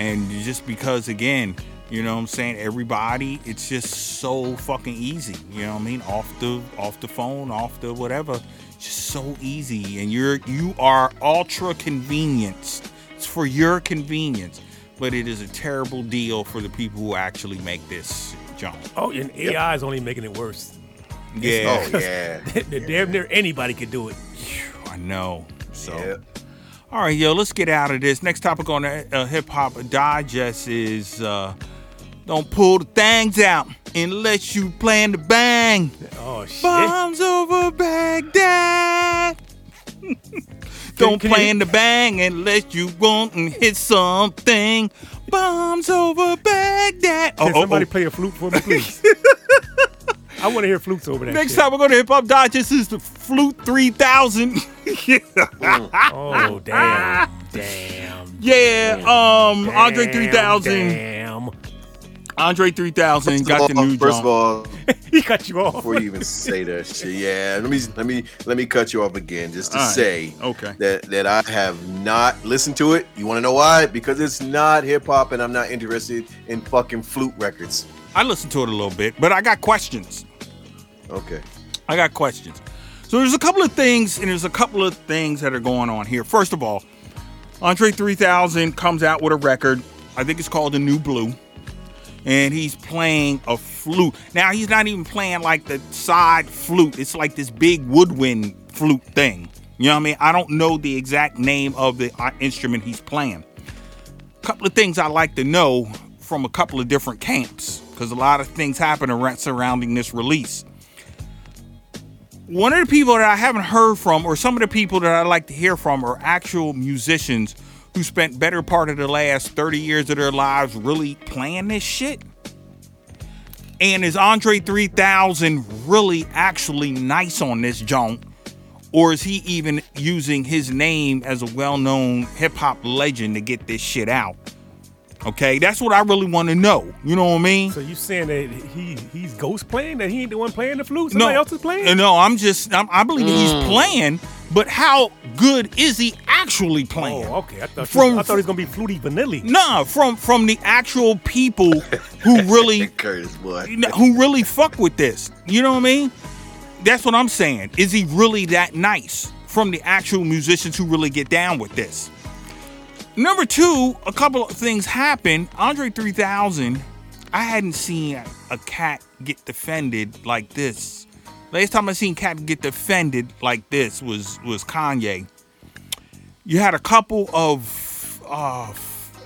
And just because again, you know what I'm saying, everybody, it's just so fucking easy. You know what I mean? Off the off the phone, off the whatever. Just so easy. And you're you are ultra convenienced. It's for your convenience but it is a terrible deal for the people who actually make this jump. Oh, and AI is only making it worse. Yeah, Oh yeah, *laughs* Damn near anybody could do it. I know. So, yeah. All right, yo, let's get out of this. Next topic on the uh, hip hop digest is uh, don't pull the things out unless you plan to bang. Oh shit! Bombs over Baghdad. *laughs* Don't can you- plan to bang unless you want and hit something. Bombs over Baghdad. Can Oh, oh, somebody oh. play a flute for me, *laughs* please? I want to hear flutes over that. Next shit. time we're going to Hip Hop Digest is the Flute 3000. *laughs* Oh *laughs* damn! damn! yeah, um, Andre damn, 3000. Damn! Andre 3000 got the First of all- new First of all, *laughs* He cut you off. before you even say that shit, yeah, let me let me let me cut you off again just to All right. say Okay. that that I have not listened to it. You want to know why? Because it's not hip hop, and I'm not interested in fucking flute records. I listened to it a little bit, but I got questions. Okay. I got questions. So there's a couple of things, and there's a couple of things that are going on here. First of all, Andre 3000 comes out with a record. I think it's called The New Blue. And he's playing a flute. Now, he's not even playing like the side flute, it's like this big woodwind flute thing. You know what I mean? I don't know the exact name of the uh, instrument he's playing. A couple of things I like to know from a couple of different camps because a lot of things happen around surrounding this release. One of the people that I haven't heard from, or some of the people that I like to hear from, are actual musicians who spent better part of the last 30 years of their lives really playing this shit. And is Andre 3000 really actually nice on this junk? Or is he even using his name as a well known hip hop legend to get this shit out? Okay, that's what I really want to know. You know what I mean? So you saying that he he's ghost playing? That he ain't the one playing the flute? Somebody else is playing? No, I'm just I'm, I believe that he's mm. playing, but how good is he actually playing? Oh, okay. I thought, From- you, I thought he was gonna be fluty vanilli. Nah, from from the actual people who really *laughs* Curtis, boy. who really fuck with this. You know what I mean? That's what I'm saying. Is he really that nice? From the actual musicians who really get down with this. Number two, a couple of things happened. Andre 3000, I hadn't seen a, cat get defended like this. Last time I seen cat get defended like this was was Kanye. You had a couple of uh,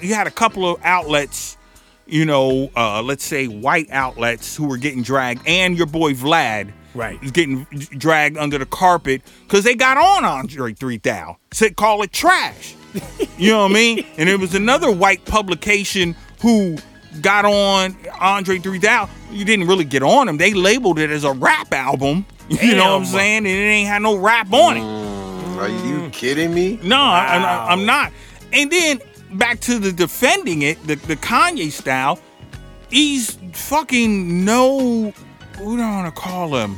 you had a couple of outlets, you know, uh, let's say white outlets who were getting dragged, and your boy Vlad Right. is getting dragged under the carpet because they got on Andre 3000. Said call it trash. You know what I mean? And it was another white publication who got on Andre 3000. You didn't really get on him. They labeled it as a rap album. *laughs* You know what I'm saying? And it ain't had no rap on it. Mm, are you mm. kidding me? No, I, Wow. I, I'm not. And then back to the defending it, the, the Kanye style. He's fucking no. What do I want to call him?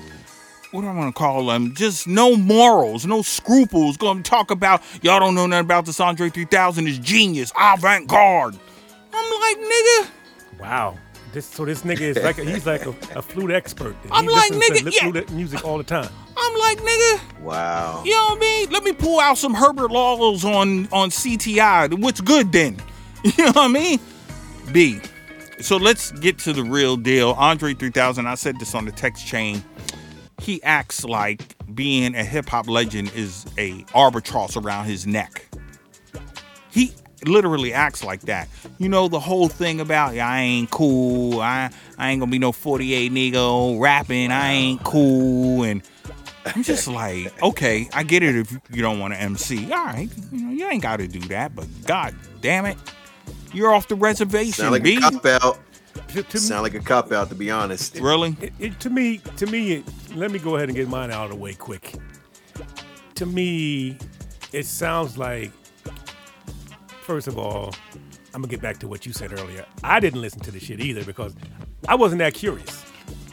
What do I want to call them? Just no morals, no scruples. Going to talk about y'all don't know nothing about this Andre 3000 is genius, avant garde. I'm like, nigga, Wow. This, so this nigga is like a, he's like a, a flute expert. then. I'm like, listens to nigga, yeah. flute music all the time. I'm like, nigga. Wow. You know what I mean? Let me pull out some Hubert Laws on on CTI. What's good then? *laughs* You know what I mean? B. So let's get to the real deal. Andre 3000, I said this on the text chain. He acts like being a hip hop legend is a albatross around his neck. He literally acts like that. You know the whole thing about "Yeah, I ain't cool. I I ain't gonna be no 48 nigga rapping. I ain't cool and I'm just like, okay, I get it if you don't want to MC. All right, you know, you ain't got to do that, but god damn it, you're off the reservation, Sound like B. a cop out. To, to Sound like a cop out, to be honest. Really? It, it, to me, to me, it, let me go ahead and get mine out of the way quick. To me, it sounds like. First of all, I'm gonna get back to what you said earlier. I didn't listen to the shit either because I wasn't that curious.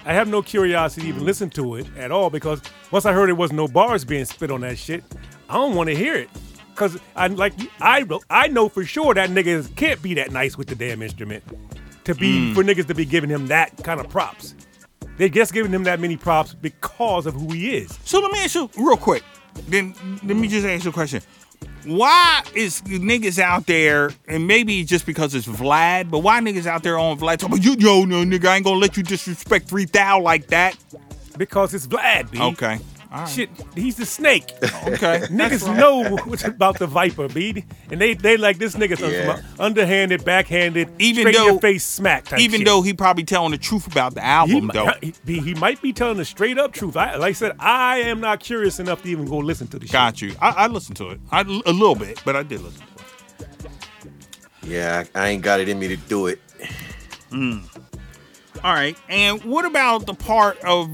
I have no curiosity to even mm. listen to it at all because once I heard there was no bars being spit on that shit, I don't want to hear it. Cause I like I I know for sure that niggas can't be that nice with the damn instrument to be mm. for niggas to be giving him that kind of props. They're just giving him that many props because of who he is. So let me ask you real quick. Then let me just ask you a question. Why is niggas out there, and maybe just because it's Vlad, but why niggas out there on Vlad talking about you, yo, no, nigga, I ain't gonna let you disrespect 3000 like that? Because it's Vlad, B. Okay. All right. Shit, he's the snake. *laughs* Okay. Niggas know what's about the Viper, B. And they they like this nigga some- Yeah. some underhanded, backhanded, Even straight in though- your face smack type Even shit. though he probably telling the truth about the album, mi- though. he, he- he might be telling the straight up truth. I, like I said, I am not curious enough to even go listen to the shit. Got you. I, I listened to it. I, a little bit, but I did listen to it. Yeah, I I ain't got it in me to do it. Hmm. All right. And what about the part of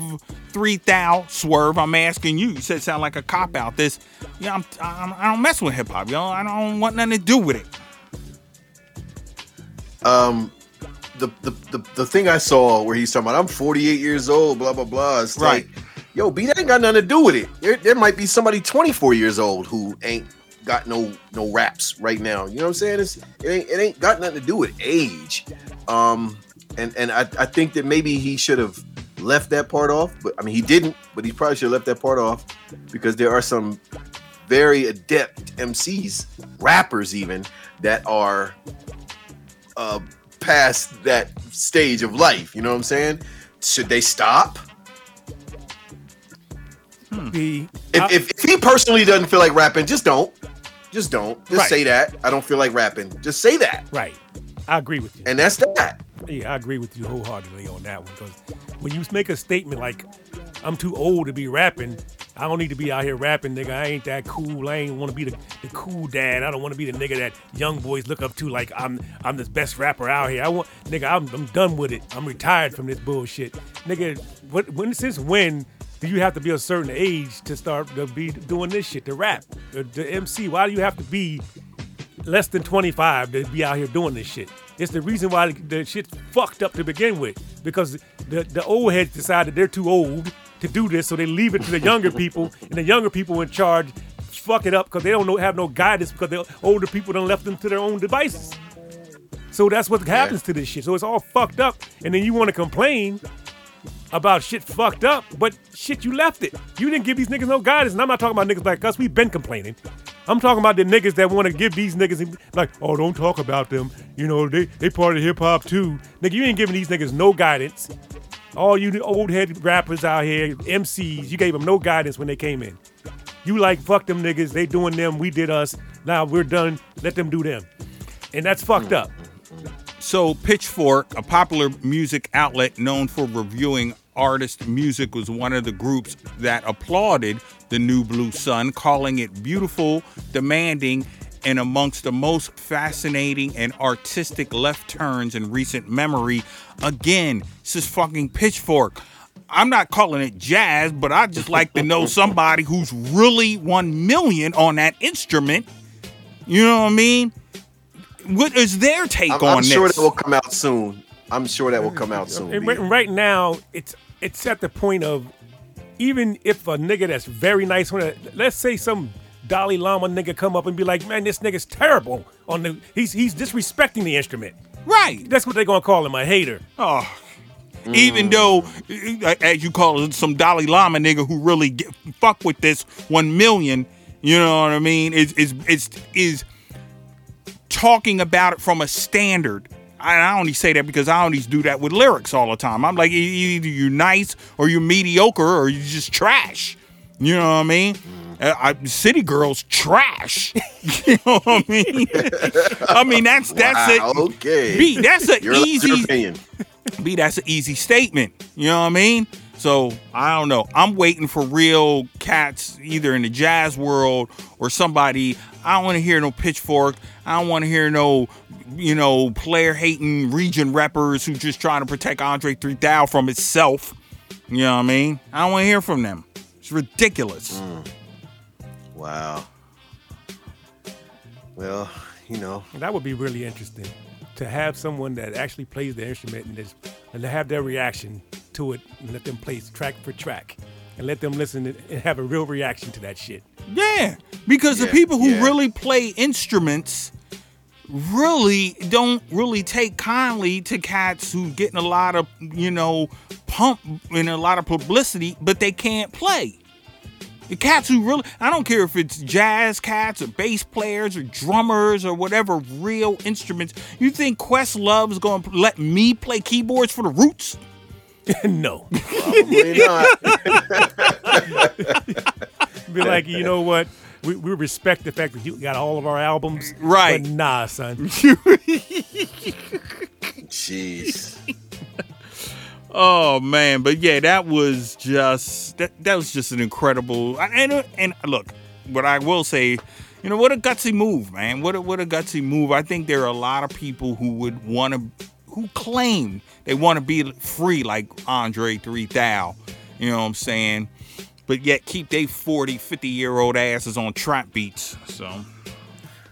3000 Swerve? I'm asking you. You said sound like a cop out. This, yeah, I'm, I'm, I don't mess with hip hop, yo. I don't want nothing to do with it. Um, the, the the the thing I saw where he's talking about, I'm 48 years old, blah blah blah. It's Right. like, yo, B, that ain't got nothing to do with it. There, there might be somebody 24 years old who ain't got no no raps right now. You know what I'm saying? It's, it ain't it ain't got nothing to do with age. Um, and and I, I think that maybe he should have left that part off, but I mean he didn't. But he probably should have left that part off because there are some very adept MCs, rappers even that are uh past that stage of life. You know what I'm saying? Should they stop? The If, I- if, if he personally doesn't feel like rapping, just don't. Just don't. Just Right. say that. I don't feel like rapping. Just say that. right, I agree with you. And that's that. Yeah, I agree with you wholeheartedly on that one because when you make a statement like, "I'm too old to be rapping," I don't need to be out here rapping, nigga. I ain't that cool. I ain't want to be the, the cool dad. I don't want to be the nigga that young boys look up to like I'm I'm the best rapper out here. I want nigga. I'm, I'm done with it. I'm retired from this bullshit, nigga. What when since when? Do you have to be a certain age to start to be doing this shit, to rap, the, the MC? Why do you have to be less than 25 to be out here doing this shit. It's the reason why the shit fucked up to begin with because the, the old heads decided they're too old to do this, so they leave it to the younger people, and the younger people in charge fuck it up because they don't know, have no guidance because the older people done left them to their own devices. So that's what happens to this shit. So it's all fucked up, and then you want to complain about shit fucked up, but shit, you left it. You didn't give these niggas no guidance. And I'm not talking about niggas like us. We've been complaining. I'm talking about the niggas that want to give these niggas like, oh, don't talk about them. You know, they they part of hip hop too. Nigga, you ain't giving these niggas no guidance. All you old head rappers out here, MCs, you gave them no guidance when they came in. You like fuck them niggas. They doing them. We did us. Now we're done. Let them do them. And that's fucked hmm. up. So, Pitchfork, a popular music outlet known for reviewing artist music, was one of the groups that applauded the new Blue Sun, calling it beautiful, demanding, and amongst the most fascinating and artistic left turns in recent memory. Again, this is fucking Pitchfork. I'm not calling it jazz, but I'd just like to know *laughs* somebody who's really one million on that instrument. You know what I mean? What is their take I'm, on I'm this? sure that will come out soon. I'm sure that will come out *laughs* soon. Right, right now, it's it's at the point of even if a nigga that's very nice on let's say some Dalai Lama nigga come up and be like, man, this nigga's terrible on the he's he's disrespecting the instrument. right. That's what they're gonna call him, a hater. Oh. Even mm. though, as you call it, some Dalai Lama nigga who really get, fuck with this one million, you know what I mean? Is is is is talking about it from a standard. I I only say that because I only do that with lyrics all the time. I'm like, either you're nice or you're mediocre or you're just trash. You know what I mean? Uh, I, City Girls trash. *laughs* you know what I mean? *laughs* I mean that's that's Wow, it. okay. B, that's an easy. B, that's an easy statement. You know what I mean? So I don't know. I'm waiting for real cats either in the jazz world or somebody. I don't want to hear no pitchfork. I don't want to hear no, you know, player hating region rappers who just trying to protect Andre 3000 from itself. You know what I mean? I don't want to hear from them. It's ridiculous. Mm. Wow. Well, you know, That would be really interesting to have someone that actually plays the instrument and just, and to have their reaction to it and let them play track for track and let them listen and have a real reaction to that shit. Yeah, because the people who yeah. really play instruments really don't really take kindly to cats who getting a lot of you know pump and a lot of publicity, but they can't play. The cats who really, I don't care if it's jazz cats or bass players or drummers or whatever real instruments. You think Questlove's gonna let me play keyboards for the Roots? *laughs* no. probably not. *laughs* Be like, you know what? We, we respect the fact that you got all of our albums. Right. But nah, son. *laughs* Jeez. Oh man, but yeah, that was just that, that was just an incredible and and look, what I will say, you know, what a gutsy move, man. What a what a gutsy move. I think there are a lot of people who would want to who claim they want to be free like Andre 3000, you know what I'm saying? But yet keep they 40, 50 year old asses on trap beats. So,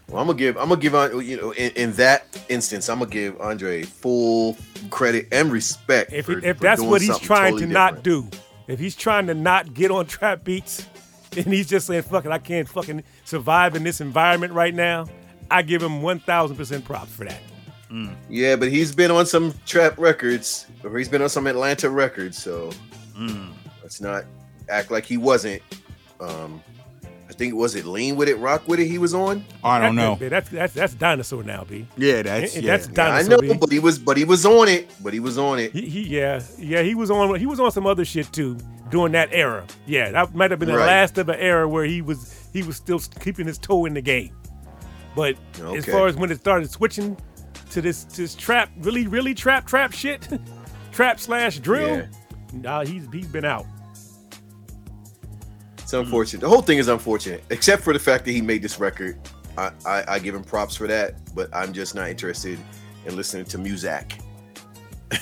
Well, I'm gonna give. I'm gonna give on. You know, in, in that instance, I'm gonna give Andre full credit and respect. If, for- if for that's doing what he's trying totally to not do, if he's trying to not get on trap beats, *laughs* and he's just saying, fuck it, I can't fucking survive in this environment right now, I give him 1,000% props for that. Yeah, but he's been on some trap records, or he's been on some Atlanta records. So mm, let's not act like he wasn't. Um, I think was it Lean with it, Rock with it. He was on. I don't That- know. that- That's that's that's dinosaur now, B. Yeah, that's And- and yeah. that's Yeah, I dinosaur. know, B. but he was, but he was on it. But he was on it. He, he yeah yeah he was on he was on some other shit too during that era. Yeah, that might have been the Right. last of an era where he was he was still keeping his toe in the game. But as far as when it started switching to this this trap, really really trap trap shit, *laughs* trap slash drill, Yeah. nah, he's he's been out. It's unfortunate. The whole thing is unfortunate, except for the fact that he made this record. I, I, I give him props for that, but I'm just not interested in listening to music. *laughs*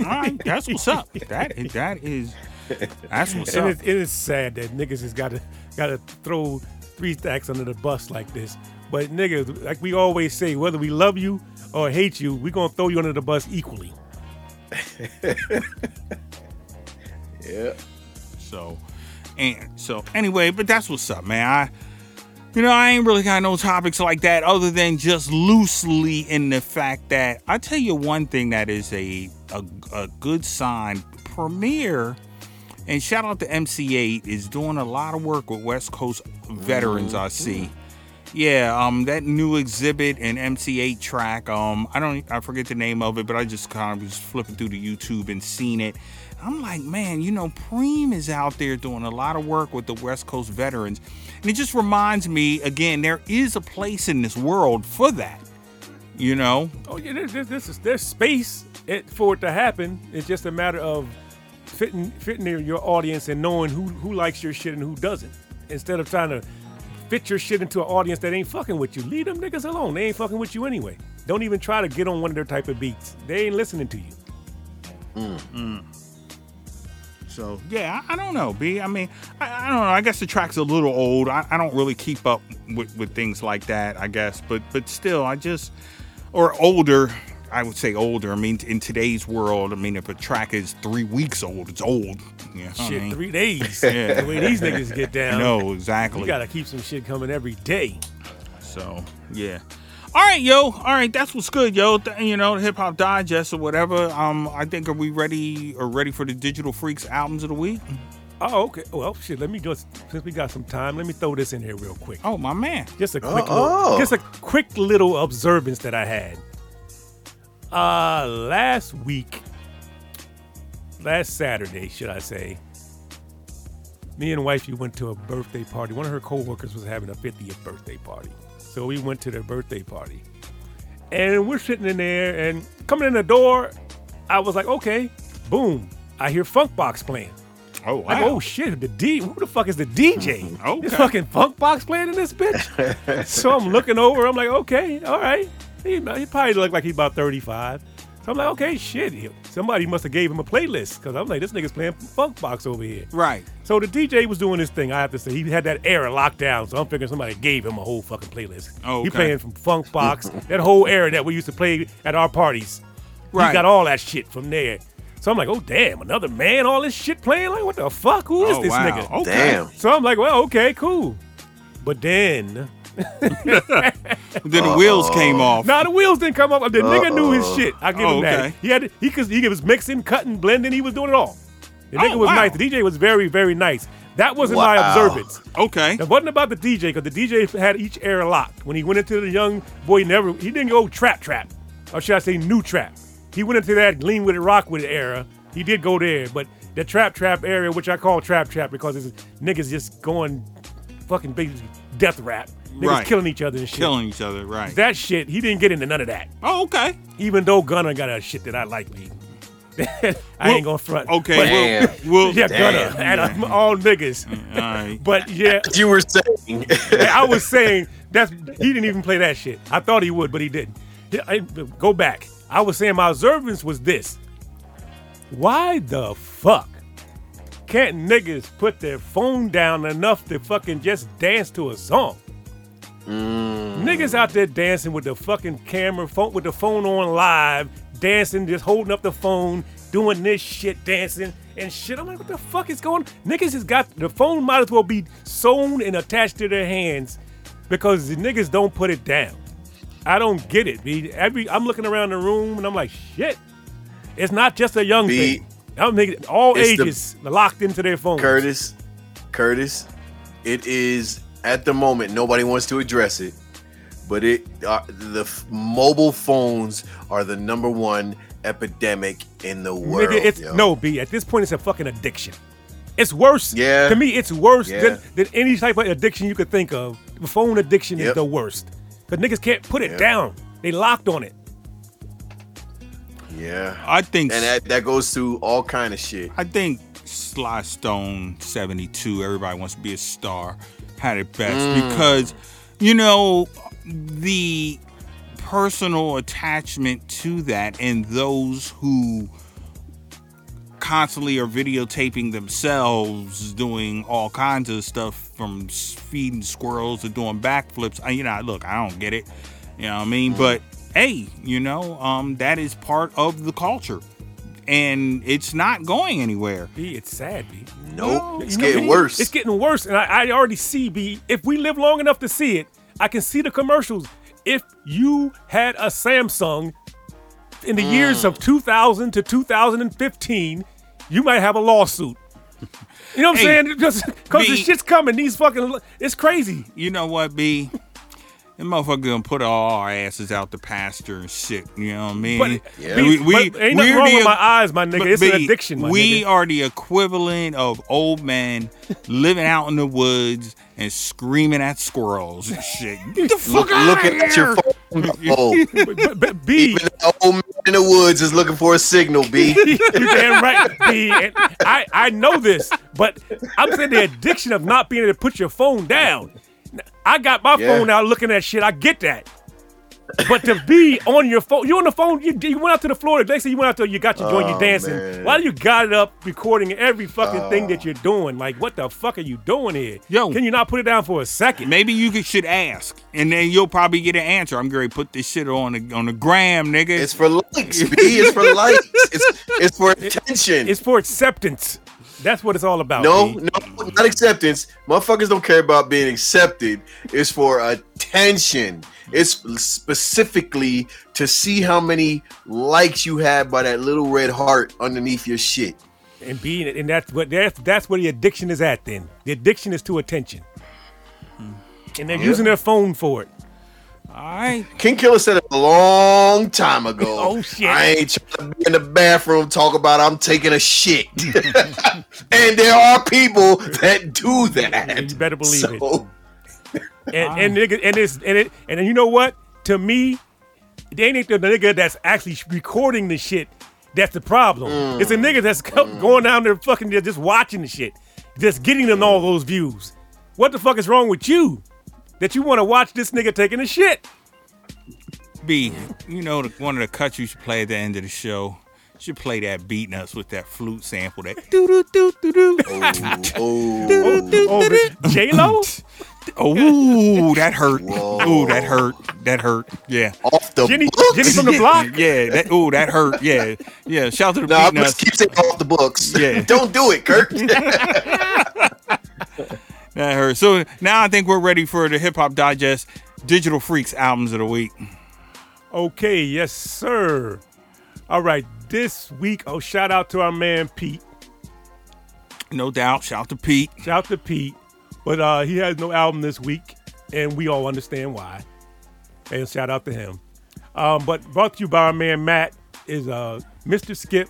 All right, that's what's up. That is that is that's what's And up. it's, it is sad that niggas has got to got to throw three stacks under the bus like this. But niggas, like we always say, whether we love you or hate you, we're gonna throw you under the bus equally. *laughs* Yeah. So, and so anyway, but that's what's up, man. I, you know, I ain't really got no topics like that other than just loosely in the fact that I tell you one thing that is a a, a good sign. Premier and shout out to MC Eiht is doing a lot of work with West Coast veterans. I see. Mm-hmm. Yeah, um, that new Xzibit and MC Eiht track. Um, I don't, I forget the name of it, but I just kind of was flipping through the YouTube and seen it. I'm like, man, you know, Preem is out there doing a lot of work with the West Coast veterans, and it just reminds me again, there is a place in this world for that. You know, Oh yeah, there's, there's, there's, there's space it, for it to happen. It's just a matter of fitting fitting your audience and knowing who who likes your shit and who doesn't. Instead of trying to fit your shit into an audience that ain't fucking with you, leave them niggas alone. They ain't fucking with you anyway. Don't even try to get on one of their type of beats. They ain't listening to you. Mm, mm. So yeah, I, I don't know, B. I mean, I, I don't know. I guess the track's a little old. I, I don't really keep up with, with things like that. I guess, but but still, I just or older. I would say older. I mean, in today's world, I mean, if a track is three weeks old, it's old. You know what I Shit, mean? three days. Yeah. The way these niggas get down. No, exactly. You gotta keep some shit coming every day. So yeah. All right, yo. All right, that's what's good, yo. Th- You know, the hip hop digest or whatever. Um, I think are we ready or ready for the Digital Freakz albums of the week? Oh, okay. Well, shit. Let me just since we got some time, let me throw this in here real quick. Oh, my man. Just a quick, Oh, little, just a quick little observance that I had. Uh, last week, last Saturday, should I say? Me and wifey went to a birthday party. One of her coworkers was having a 50th birthday party, so we went to their birthday party. And we're sitting in there, and coming in the door, I was like, okay, boom, I hear Funkbox playing. Oh Like, oh shit, the D. Who the fuck is the DJ? *laughs* Okay. This fucking funk box playing in this bitch. *laughs* so I'm looking over. I'm like, okay, all right. He, he probably looked like he's about 35. So I'm like, okay, shit. Somebody must have gave him a playlist because I'm like, this nigga's playing funk box over here. Right. So the DJ was doing his thing. I have to say, he had that era locked down. So I'm figuring somebody gave him a whole fucking playlist. Oh, He playing from funk *laughs* box, that whole era that we used to play at our parties. Right. He got all that shit from there. So I'm like, oh damn, another man, all this shit playing. Like, what the fuck? Who is oh, this wow. nigga? Okay. Damn. So I'm like, well, okay, cool. But then, *laughs* Then the wheels came off. now the wheels didn't come off. The nigga knew his shit. I give Oh, him that. okay. He had he cause he was mixing, cutting, blending. He was doing it all. The Oh, nigga was wow. nice. The DJ was very, very nice. That wasn't my Wow. observance. Okay. It wasn't about the DJ because the DJ had each era locked. When he went into the young boy, never he didn't go trap trap, or should I say new trap? He went into that lean with it, rock with it era. He did go there, but the trap trap area, which I call trap trap because it's niggas just going fucking big death rap, niggas Right. killing each other and shit. Killing each other. Right. That shit, he didn't get into none of that. oh, okay. Even though Gunna got a shit that I like, me. *laughs* I ain't gonna front. Okay. But- Damn. We'll, we'll, yeah, Damn. Gunna, and I'm all niggas. Mm, all right. *laughs* But yeah, *laughs* You were saying. I was saying that's he didn't even play that shit. I thought he would, but he didn't. Yeah, I- go back. I was saying my observance was this. Why the fuck can't niggas put their phone down enough to fucking just dance to a song? Mm. Niggas out there dancing with the fucking camera, phone with the phone on live, dancing, just holding up the phone, doing this shit, dancing and shit. I'm like, what the fuck is going? Niggas has got the phone might as well be sewn and attached to their hands because the niggas don't put it down. I don't get it. B. Every I'm looking around the room and I'm like, shit. It's not just a young B. thing. I'm niggas, all It's the- ages locked into their phones. Curtis, Curtis, it is at the moment, nobody wants to address it, but it uh, the f- mobile phones are the number one epidemic in the world. Nigga, it's yo. no B. At this point, it's a fucking addiction. It's worse. Yeah. To me, it's worse Yeah. than, than any type of addiction you could think of. The phone addiction is the worst. Because niggas can't put it Yep. down. They locked on it. Yeah, I think and that, that goes through all kind of shit. I think Sly Stone 72, everybody wants to be a star, had it best because, you know, the personal attachment to that and those who constantly are videotaping themselves doing all kinds of stuff from feeding squirrels to doing backflips. I, you know, look, I don't get it. You know what I mean? But hey, you know, um, that is part of the culture. And it's not going anywhere. B, it's sad, B. Nope, it's You know, getting B, worse. It's getting worse. And I, I already see, B, if we live long enough to see it, I can see the commercials. If you had a Samsung in the years Mm. of 2000 to 2015, you might have a lawsuit. You know what I'm Hey, saying? *laughs* Because the shit's coming. These fucking, it's crazy. You know what, B? Them motherfucker gonna put all our asses out the pasture and shit. You know what I mean? But, Yeah. B, but ain't nothing wrong the- with my eyes, my nigga. but It's an addiction, my we nigga. are the equivalent of old men living out in the woods and screaming at squirrels and shit. Get the fuck Look, out looking of at your here! phone. *laughs* But, but, but B, even the old man in the woods is looking for a signal. B. *laughs* you damn right, B. And I, I know this, but I'm saying the addiction of not being able to put your phone down. I got my Yeah. phone out looking at shit. I get that. But to be *laughs* on your phone, you on the phone, you, you went out to the floor. They say you went out there, you got your joint, you Oh, dancing. man. Why do you got it up recording every fucking thing that oh. you're doing? Like, what the fuck are you doing here? Yo. Can you not put it down for a second? Maybe you should ask, and then you'll probably get an answer. I'm going to put this shit on the on the gram, nigga. It's for likes, B. It's for likes. It's it's for attention. It's for acceptance. That's what it's all about. no, B. no, not acceptance. Motherfuckers don't care about being accepted. It's for attention. It's specifically to see how many likes you have by that little red heart underneath your shit. and being and that's what that's that's where the addiction is at then the addiction is to attention hmm. and they're using their phone for it all right. King Killer said it a long time ago. *laughs* Oh, shit. I ain't trying to be in the bathroom talk about I'm taking a shit. *laughs* and there are people that do that. You better believe it. *laughs* And and nigga, and it's and it and you know what to me they ain't the nigga that's actually recording the shit that's the problem mm. it's a nigga that's co- mm. going down there fucking just watching the shit just getting them mm. all those views what the fuck is wrong with you that you want to watch this nigga taking a shit B, you know the, one of the cuts you should play at the end of the show. You should play that beating us with that flute sample. That doo doo doo doo doo. *laughs* oh, oh, J Lo. *laughs* Oh, that hurt. Whoa. Oh, that hurt. That hurt. Yeah. off the Jenny, books. Jenny from the block. *laughs* Yeah. That. Oh, that hurt. Yeah. Yeah. Shout out to the No, I'm beating just us. keep saying off the books. Yeah. Don't do it, Kirk. That hurt. So now I think we're ready for the Hip Hop Digest Digital Freakz albums of the week. Okay, yes, sir. All right, this week, oh, shout out to our man Pete. No doubt. Shout out to Pete. Shout out to Pete. But uh, he has no album this week, and we all understand why. And shout out to him. Um, but brought to you by our man Matt is uh, Mr. Skip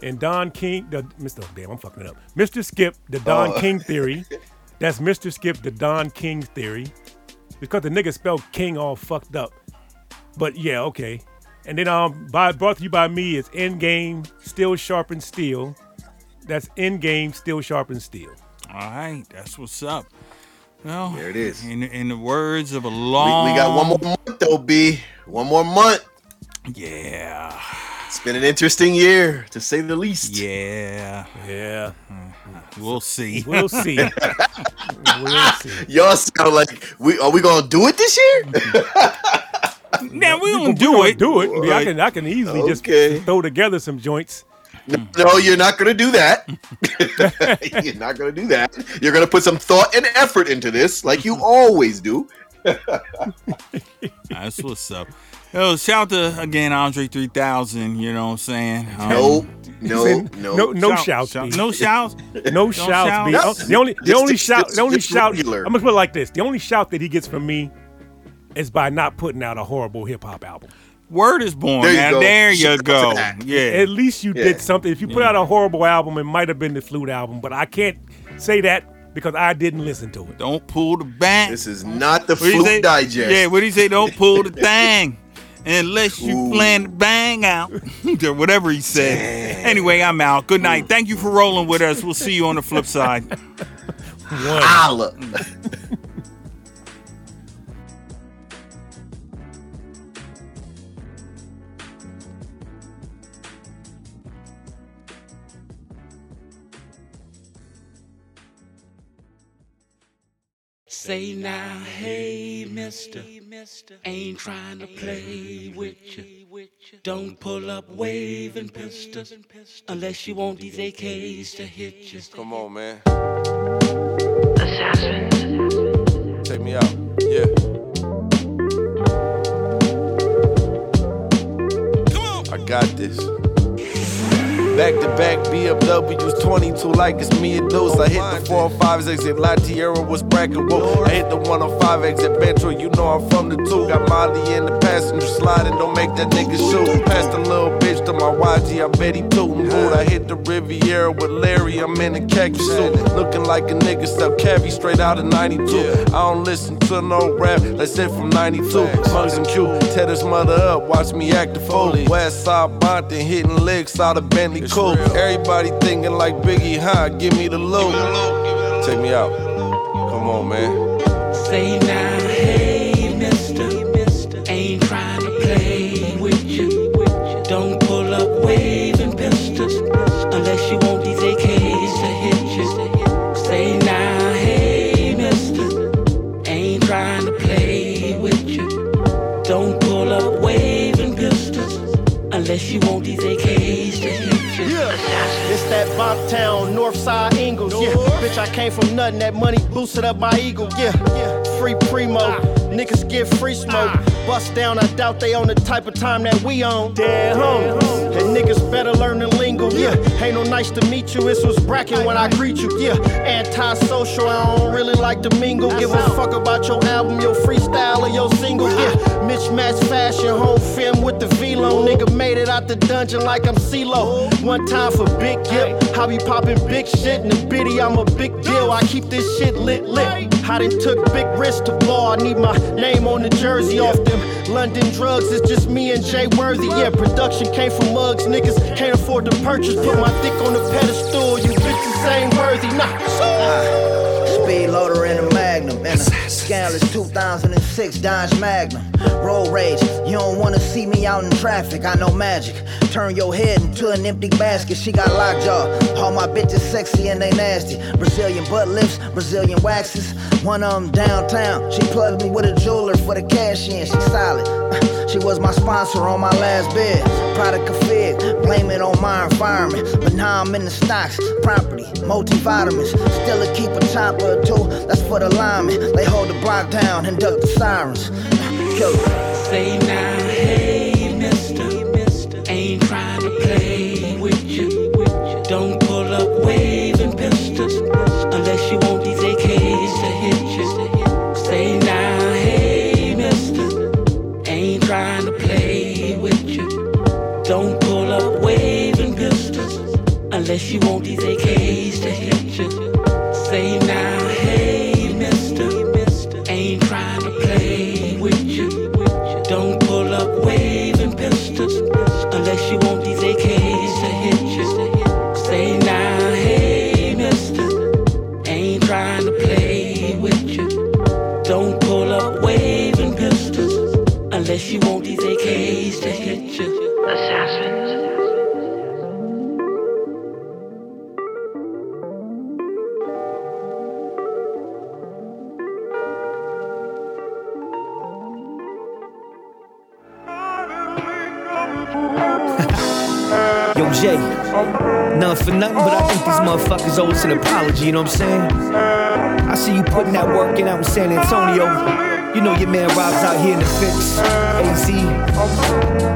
and Don King. The, Mr. Damn, I'm fucking it up. Mr. Skip, the Don Oh. King theory. *laughs* That's Mr. Skip, the Don King theory. Because the nigga spelled King all fucked up. But yeah, okay. And then um, by, brought to you by me is Endgame, Steel Sharpen Steel. That's Endgame, Steel Sharpen Steel. All right. That's what's up. Well, There it is. In, in the words of a we, long. we got one more month though, B. One more month. Yeah. It's been an interesting year, to say the least. Yeah. Yeah. Mm-hmm. We'll see. We'll see. *laughs* we'll see. Y'all sound like we are we gonna do it this year? *laughs* Now we We don't do it. Do it. I can. I can easily Okay. just throw together some joints. no, you're not gonna do that. *laughs* you're not gonna do that. You're gonna put some thought and effort into this, like you always do. That's what's up. Yo, shout to again Andre 3000. You know what I'm saying? Um, Nope. *laughs* No, Said no, no, no shout- shouts. shout- No shouts. *laughs* no shouts. B. No. Oh, The only, the only just- shout, the only shout. regular. I'm gonna put it like this: the only shout that he gets from me is by not putting out a horrible hip hop album. Word is born. There you now go. there you Shout go. Yeah. At least you Yeah. did something. If you put out a horrible album, it might have been the flute album, but I can't say that because I didn't listen to it. Don't pull the bank. This is not the What do you Flute? Digest. Yeah, what do you say? Don't pull the *laughs* thing unless you Ooh. plan to bang out. *laughs* or whatever he said. Anyway, I'm out. Good night. Thank you for rolling with us. We'll see you on the flip side. *laughs* One. Holla. Say now, hey, mister, ain't trying to play with you. Don't pull up waving pistols unless you want these AKs to hit you. Come on, man. take me out. Yeah. Come on. I got this. Back to back BMWs 22 like it's me and Deuce. I hit the 405s exit La Tijera was bragging. I hit the 105 exit Metro. You know I'm from the two. Got Molly in the passenger sliding. Don't make that nigga shoot. Passed a little bitch to my YG. I bet he tootin' boot. I hit the Riviera with Larry. I'm in a khaki suit. Looking like a nigga sell cavi straight out of 92. I don't listen to no rap. That's it from 92. Muggs and Q. Tear his mother up. Watch me act the fool. West side Bompton hitting licks out of Bentley Cool. Everybody thinking like Biggie, huh? Give me the loot. Check me out. Come on, man. Say now, that Bop Town, Northside Ingles. Yeah, bitch, I came from nothing. That money boosted up my ego. Yeah, yeah. Free primo. Niggas get free smoke. Bust down, I doubt they on the type of time that we on. Dead homies. And niggas better learn the lingo. Yeah, ain't no nice to meet you. This was bracken when I greet you. Yeah, anti-social. I don't really like to mingle. Give a fuck about your album, your freestyle, or your single. Yeah, mismatched fashion, home film with the velo. Nigga made it out the dungeon like I'm CeeLo. One time for Big Gipp, I be popping big shit in the biddy. I'm a big deal. I keep this shit lit lit. I done took big risks to ball. I need my name on the jersey off them. London drugs, it's just me and Jay Worthy. Yeah, production came from Muggs. Niggas can't afford to purchase. Put my dick on the pedestal. You bitches ain't worthy. Nah. Speed loader in a Magnum and a scandalous 2006 Dodge Magnum. Road rage, you don't wanna see me out in traffic. I know magic. Turn your head into an empty basket. She got lockjaw. All my bitches sexy and they nasty. Brazilian butt lifts, Brazilian waxes. One of them downtown. She plugged me with a jeweler for the cash in. She solid. *laughs* She was my sponsor on my last bid. Product of fig, blame it on my environment. But now I'm in the stocks, property, multivitamins. Still a keep a chopper or two, that's for the linemen. They hold the block down and duck the sirens. Say now, hey, mister, ain't trying to play with you. Don't pull up waving pistols unless you want these motherfuckers owe an apology, you know what I'm saying? I see you putting that work in out in San Antonio. You know your man Rob's out here in the fix, AZ.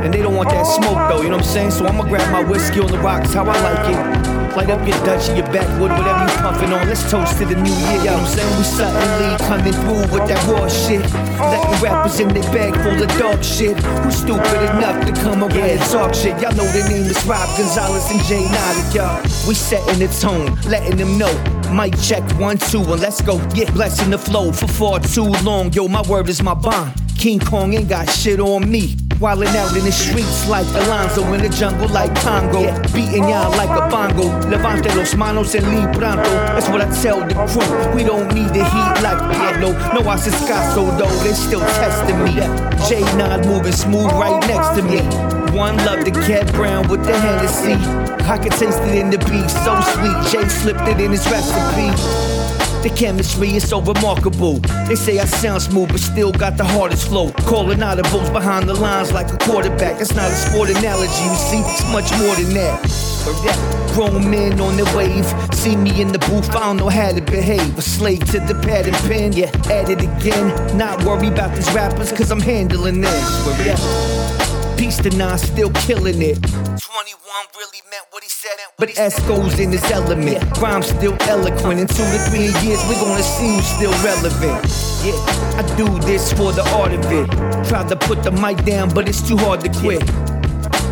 And they don't want that smoke though, you know what I'm saying? So I'ma grab my whiskey on the rocks, how I like it. Light up your Dutch your backwood, whatever you puffin' on. Let's toast to the new year, you know I'm saying? We suddenly coming through with that raw shit. Letting rappers in their bag full of dog shit. Who's stupid enough to come around and talk shit? Y'all know the name is Rob Gonzales and Jay Nada, y'all. We setting the tone, letting them know. Mic check one, two, and let's go. Yeah, blessing the flow for far too long. Yo, my word is my bond. King Kong ain't got shit on me. Wildin' out in the streets like Alonzo in the jungle like Congo. Beating y'all like a bongo. Levante los manos and leave pronto. That's what I tell the crew. We don't need the heat like Pablo. No I Asescaso though, they still testing me. J9 moving smooth right next to me. One love the cat brown with the Hennessy. I could taste it in the beat, so sweet. Jay slipped it in his recipe. The chemistry is so remarkable. They say I sound smooth, but still got the hardest flow. Calling audibles behind the lines like a quarterback. That's not a sport analogy, you see, it's much more than that. That grown men on the wave. See me in the booth, I don't know how to behave. A slave to the pad and pen, yeah, at it again. Not worry about these rappers, cause I'm handling this. Yeah, peace to nine, still killing it. 21 really meant what he said. But S goes in his element. Rhyme still eloquent. In two to three years, we're gonna see who's still relevant. Yeah, I do this for the art of it. Try to put the mic down, but it's too hard to quit.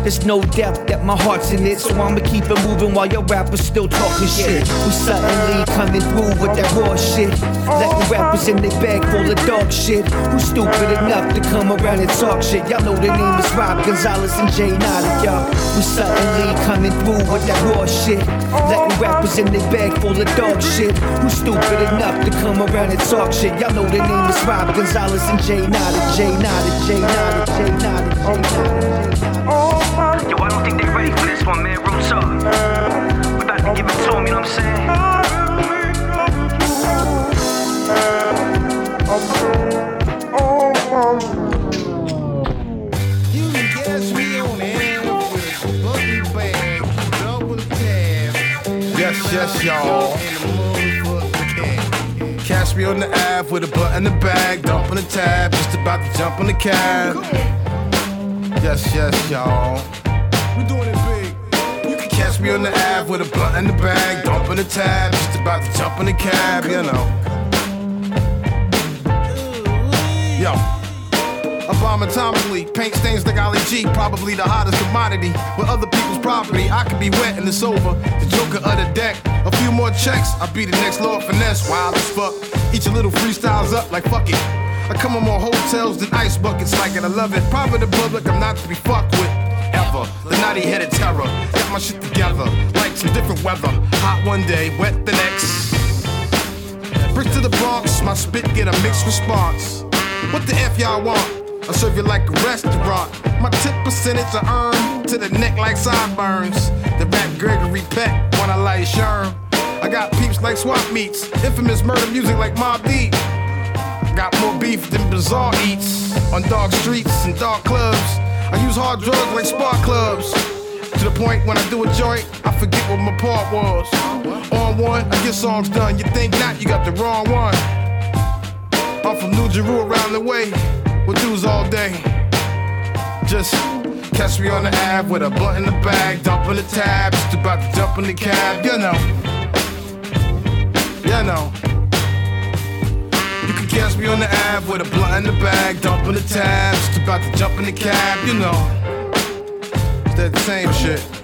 There's no doubt that my heart's in it, so I'ma keep it moving while your rappers still talking shit. We suddenly coming through with that raw shit. Letting rappers in their bag full of dog shit. Who's stupid enough to come around and talk shit? Y'all know the name is Rob Gonzales and Jay Nada, y'all. We suddenly coming through with that raw shit. Letting rappers in their bag full of dog shit. Who's stupid enough to come around and talk shit? Y'all know the name is Rob Gonzales and Jay Nada, Jay Nada, Jay Nada, Jay Nada, Jay Nada, Jay Nada. Yo, I don't think they ready for this one, man. We about to give it to them, you know what I'm saying? Yes, yes, y'all. Catch me on the app with a butt in the bag, dumping the tab, just about to jump on the cab. Yes, yes, y'all. Catch me on the app with a blunt in the bag, dumping the tab, just about to jump in the cab, you know. Yo. Atomically, paint stains like Ali G, probably the hottest commodity. With other people's property, I could be wet and it's over. The joker of the deck, a few more checks, I'll be the next Lord Finesse, wild as fuck. Eat your little freestyles up like fuck it. I come on more hotels than ice buckets, like it, I love it. Private the public, I'm not to be fucked with. The naughty headed terror. Got my shit together, like some different weather. Hot one day, wet the next. Brick to the Bronx, my spit get a mixed response. What the F y'all want? I serve you like a restaurant. My tip percentage I earn to the neck like sideburns. The rap Gregory Peck I like Sherm. I got peeps like swap meets, infamous murder music like Mobb Deep. Got more beef than Bazaar eats on dark streets and dark clubs. I use hard drugs like spark clubs. To the point when I do a joint, I forget what my part was. On one, I get songs done. You think not, you got the wrong one. I'm from New Jeru around the way, with dudes all day. Just catch me on the app with a blunt in the bag, dumping the tab, just about to jump in the cab, you know. You know. Catch me on the app with a blunt in the bag, dumping the tab, just about to jump in the cab, you know. It's that same shit.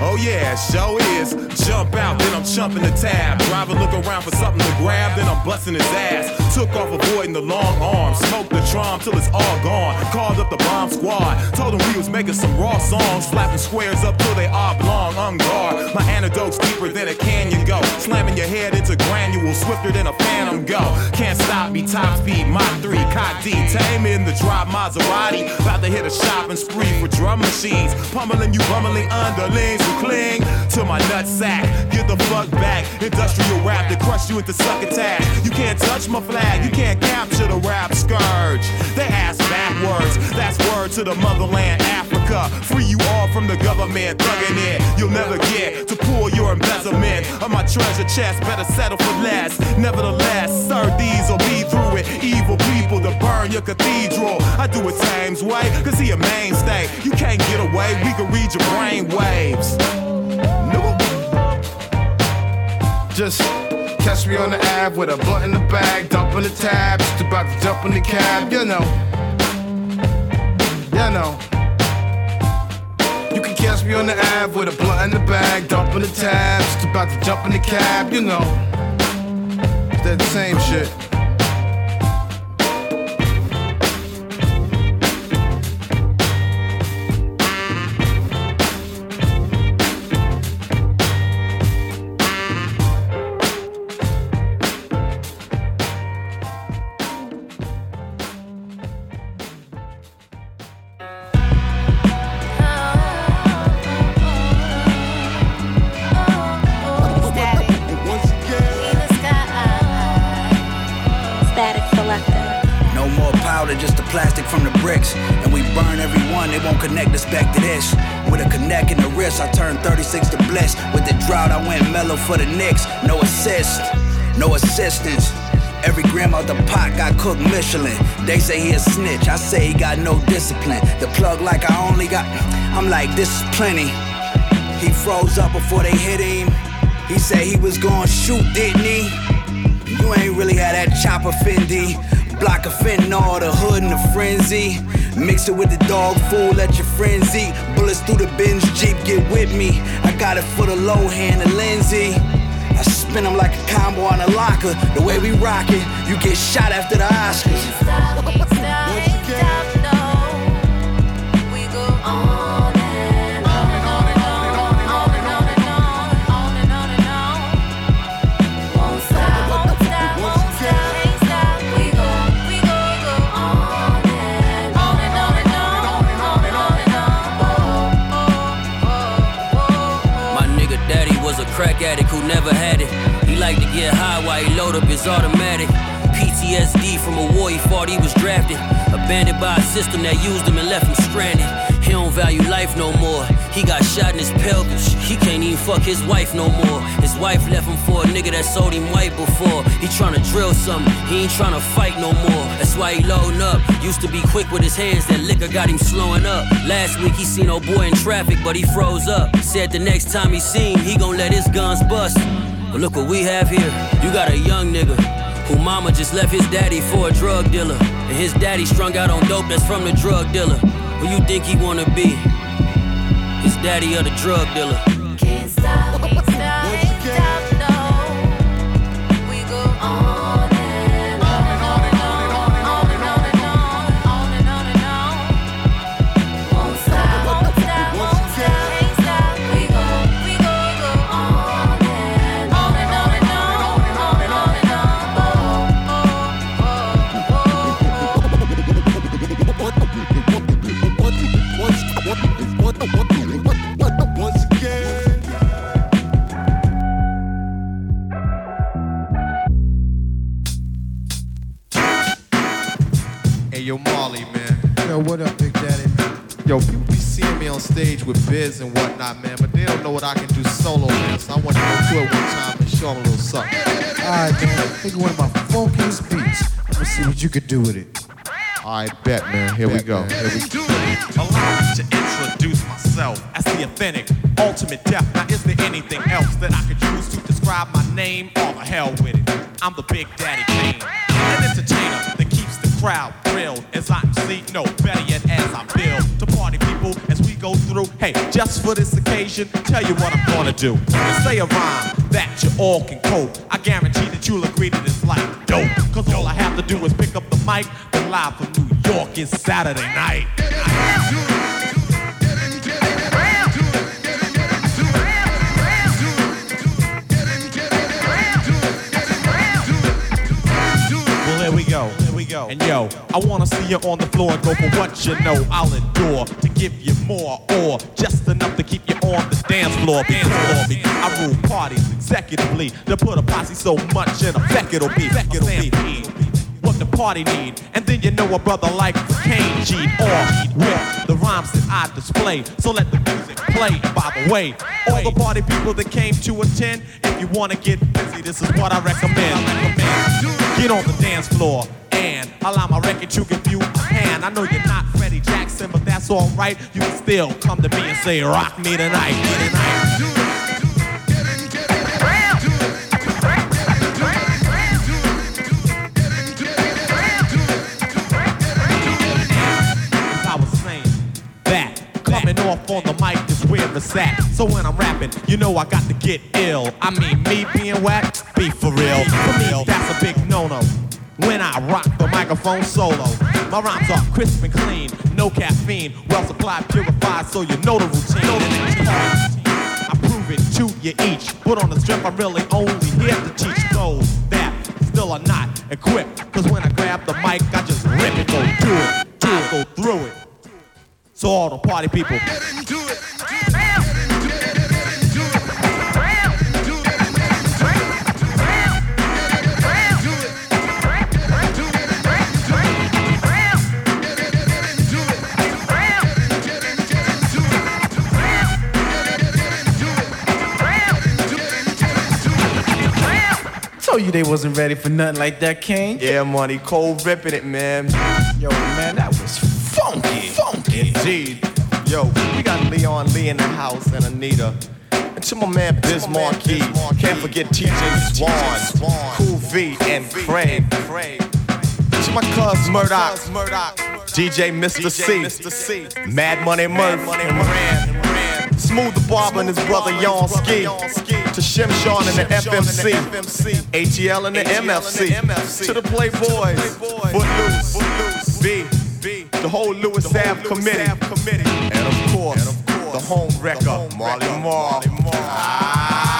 Oh yeah, show is. Jump out, then I'm chumping the tab. Driver look around for something to grab, then I'm busting his ass. Took off avoiding the long arm. Smoked the trom till it's all gone. Called up the bomb squad. Told them we was making some raw songs. Slapping squares up till they oblong, on guard. My antidote's deeper than a canyon go. Slamming your head into granules, swifter than a phantom go. Can't stop me, top speed, Mach 3, cot D. Tame in the drop Maserati. About to hit a shopping spree for drum machines. Pummeling you bumbling underlings cling to my nut sack. Get the fuck back. Industrial rap that crush you into succotash. You can't touch my flag. You can't capture the rap scourge. They ass backwards. That's word to the motherland, Africa. Free you all from the government thugging it. You'll never get to pull your embezzlement of my treasure chest. Better settle for less. Nevertheless, sir, these will be through it. Evil people to burn your cathedral. I do it Tame's way, cause he a mainstay. You can't get away, we can read your brain waves. Nope. Just catch me on the ab with a blunt in the bag, dumping the tab, just about to jump in the cab, you know. You know. You can catch me on the ab with a blunt in the bag, dumping the tab, just about to jump in the cab, you know. That same shit. Bricks. And we burn every one, they won't connect us back to this. With a connect in the wrist, I turned 36 to bliss. With the drought, I went mellow for the Knicks. No assist, no assistance. Every gram out the pot got cooked Michelin. They say he a snitch, I say he got no discipline. The plug like I only got, I'm like, this is plenty. He froze up before they hit him. He said he was gonna shoot, didn't he? You ain't really had that chopper Fendi. Block of fentanyl, the hood and the frenzy. Mix it with the dog food, let your friends eat. Bullets through the binge Jeep, get with me. I got it for the low hand and Lindsay. I spin them like a combo on a locker. The way we rock it, you get shot after the Oscars. Crack addict who never had it. He liked to get high while he load up his automatic. PTSD from a war he fought he was drafted. Abandoned by a system that used him and left him stranded. He don't value life no more. He got shot in his pelvis. He can't even fuck his wife no more. His wife left him for a nigga that sold him white before. He tryna drill something. He ain't tryna fight no more. That's why he loading up. Used to be quick with his hands. That liquor got him slowing up. Last week he seen old boy in traffic, but he froze up. Said the next time he seen, he gon' let his guns bust. But look what we have here. You got a young nigga who mama just left his daddy for a drug dealer. And his daddy strung out on dope that's from the drug dealer. Who you think he wanna be? His daddy or the drug dealer? Yo, Marley, man. Yo, what up, Big Daddy? Yo, people be seeing me on stage with Biz and whatnot, man, but they don't know what I can do solo, man. So I want to go to it one time and show them a little something. All right, man. Think of one of my funkiest beats. Let's see what you could do with it. All right, bet, man. Here we go. Here we go. Allow me to introduce myself as the authentic ultimate death. Now, is there anything else that I could use to describe my name? All the hell with it. I'm the Big Daddy Kane, an entertainer that keeps the crowd thrilled as I MC. No, better yet, as I build to party people as we go through. Hey, just for this occasion, tell you what I'm gonna do. Say a rhyme that you all can quote. I guarantee that you'll agree that it's like dope. Cause all I have to do is pick up the mic, then live from New York is Saturday night. And yo, I wanna see you on the floor and go for what you know. I'll endure to give you more or just enough to keep you on the dance floor. Floor. Because I rule parties executively to put a posse so much in effect it'll be. It'll be what the party need. And then you know a brother like Kane G off with the rhymes that I display. So let the music play. And by the way, all the party people that came to attend, if you wanna get busy, this is what I recommend. Get on the dance floor and Allow my record to give you hand. I know you're not Freddie Jackson, but that's alright. You can still come to me and say, Rock me tonight. Me tonight. I was saying, that coming off on the mic is where it's at. So when I'm rapping, you know I got to get ill. I mean, me being whack, be for real. For me, that's a big no-no. When I rock the microphone solo, my rhymes are crisp and clean, no caffeine, well supplied, purified, so you know the routine. I prove it to you each, but on the strength I'm really only here to teach those that still are not equipped. Cause when I grab the mic, I just rip it, go do it, do it, go through it. So all the party people. Told you they wasn't ready for nothing like that, King. Yeah, money, cold ripping it, man. Yo, man, that was funky. Funky. Indeed. Yo, we got Leon Lee in the house and Anita. And to my man Biz Markie. Can't forget TJ Swan, Cool V, and Craig. To my cuz Murdoch. DJ Mr. C. Mad Money Murph. Smooth the Barber and his brother Yon Ski. To Shim Sean and the FMC. ATL and the MFC. To the Playboys. Footloose. B. The whole Lewis Ave committee. And of course, the home wrecker, Marley Marl. Ah.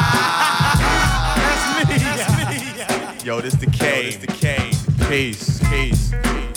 That's me. Yo, this the K. This the K. Peace. Peace. Peace.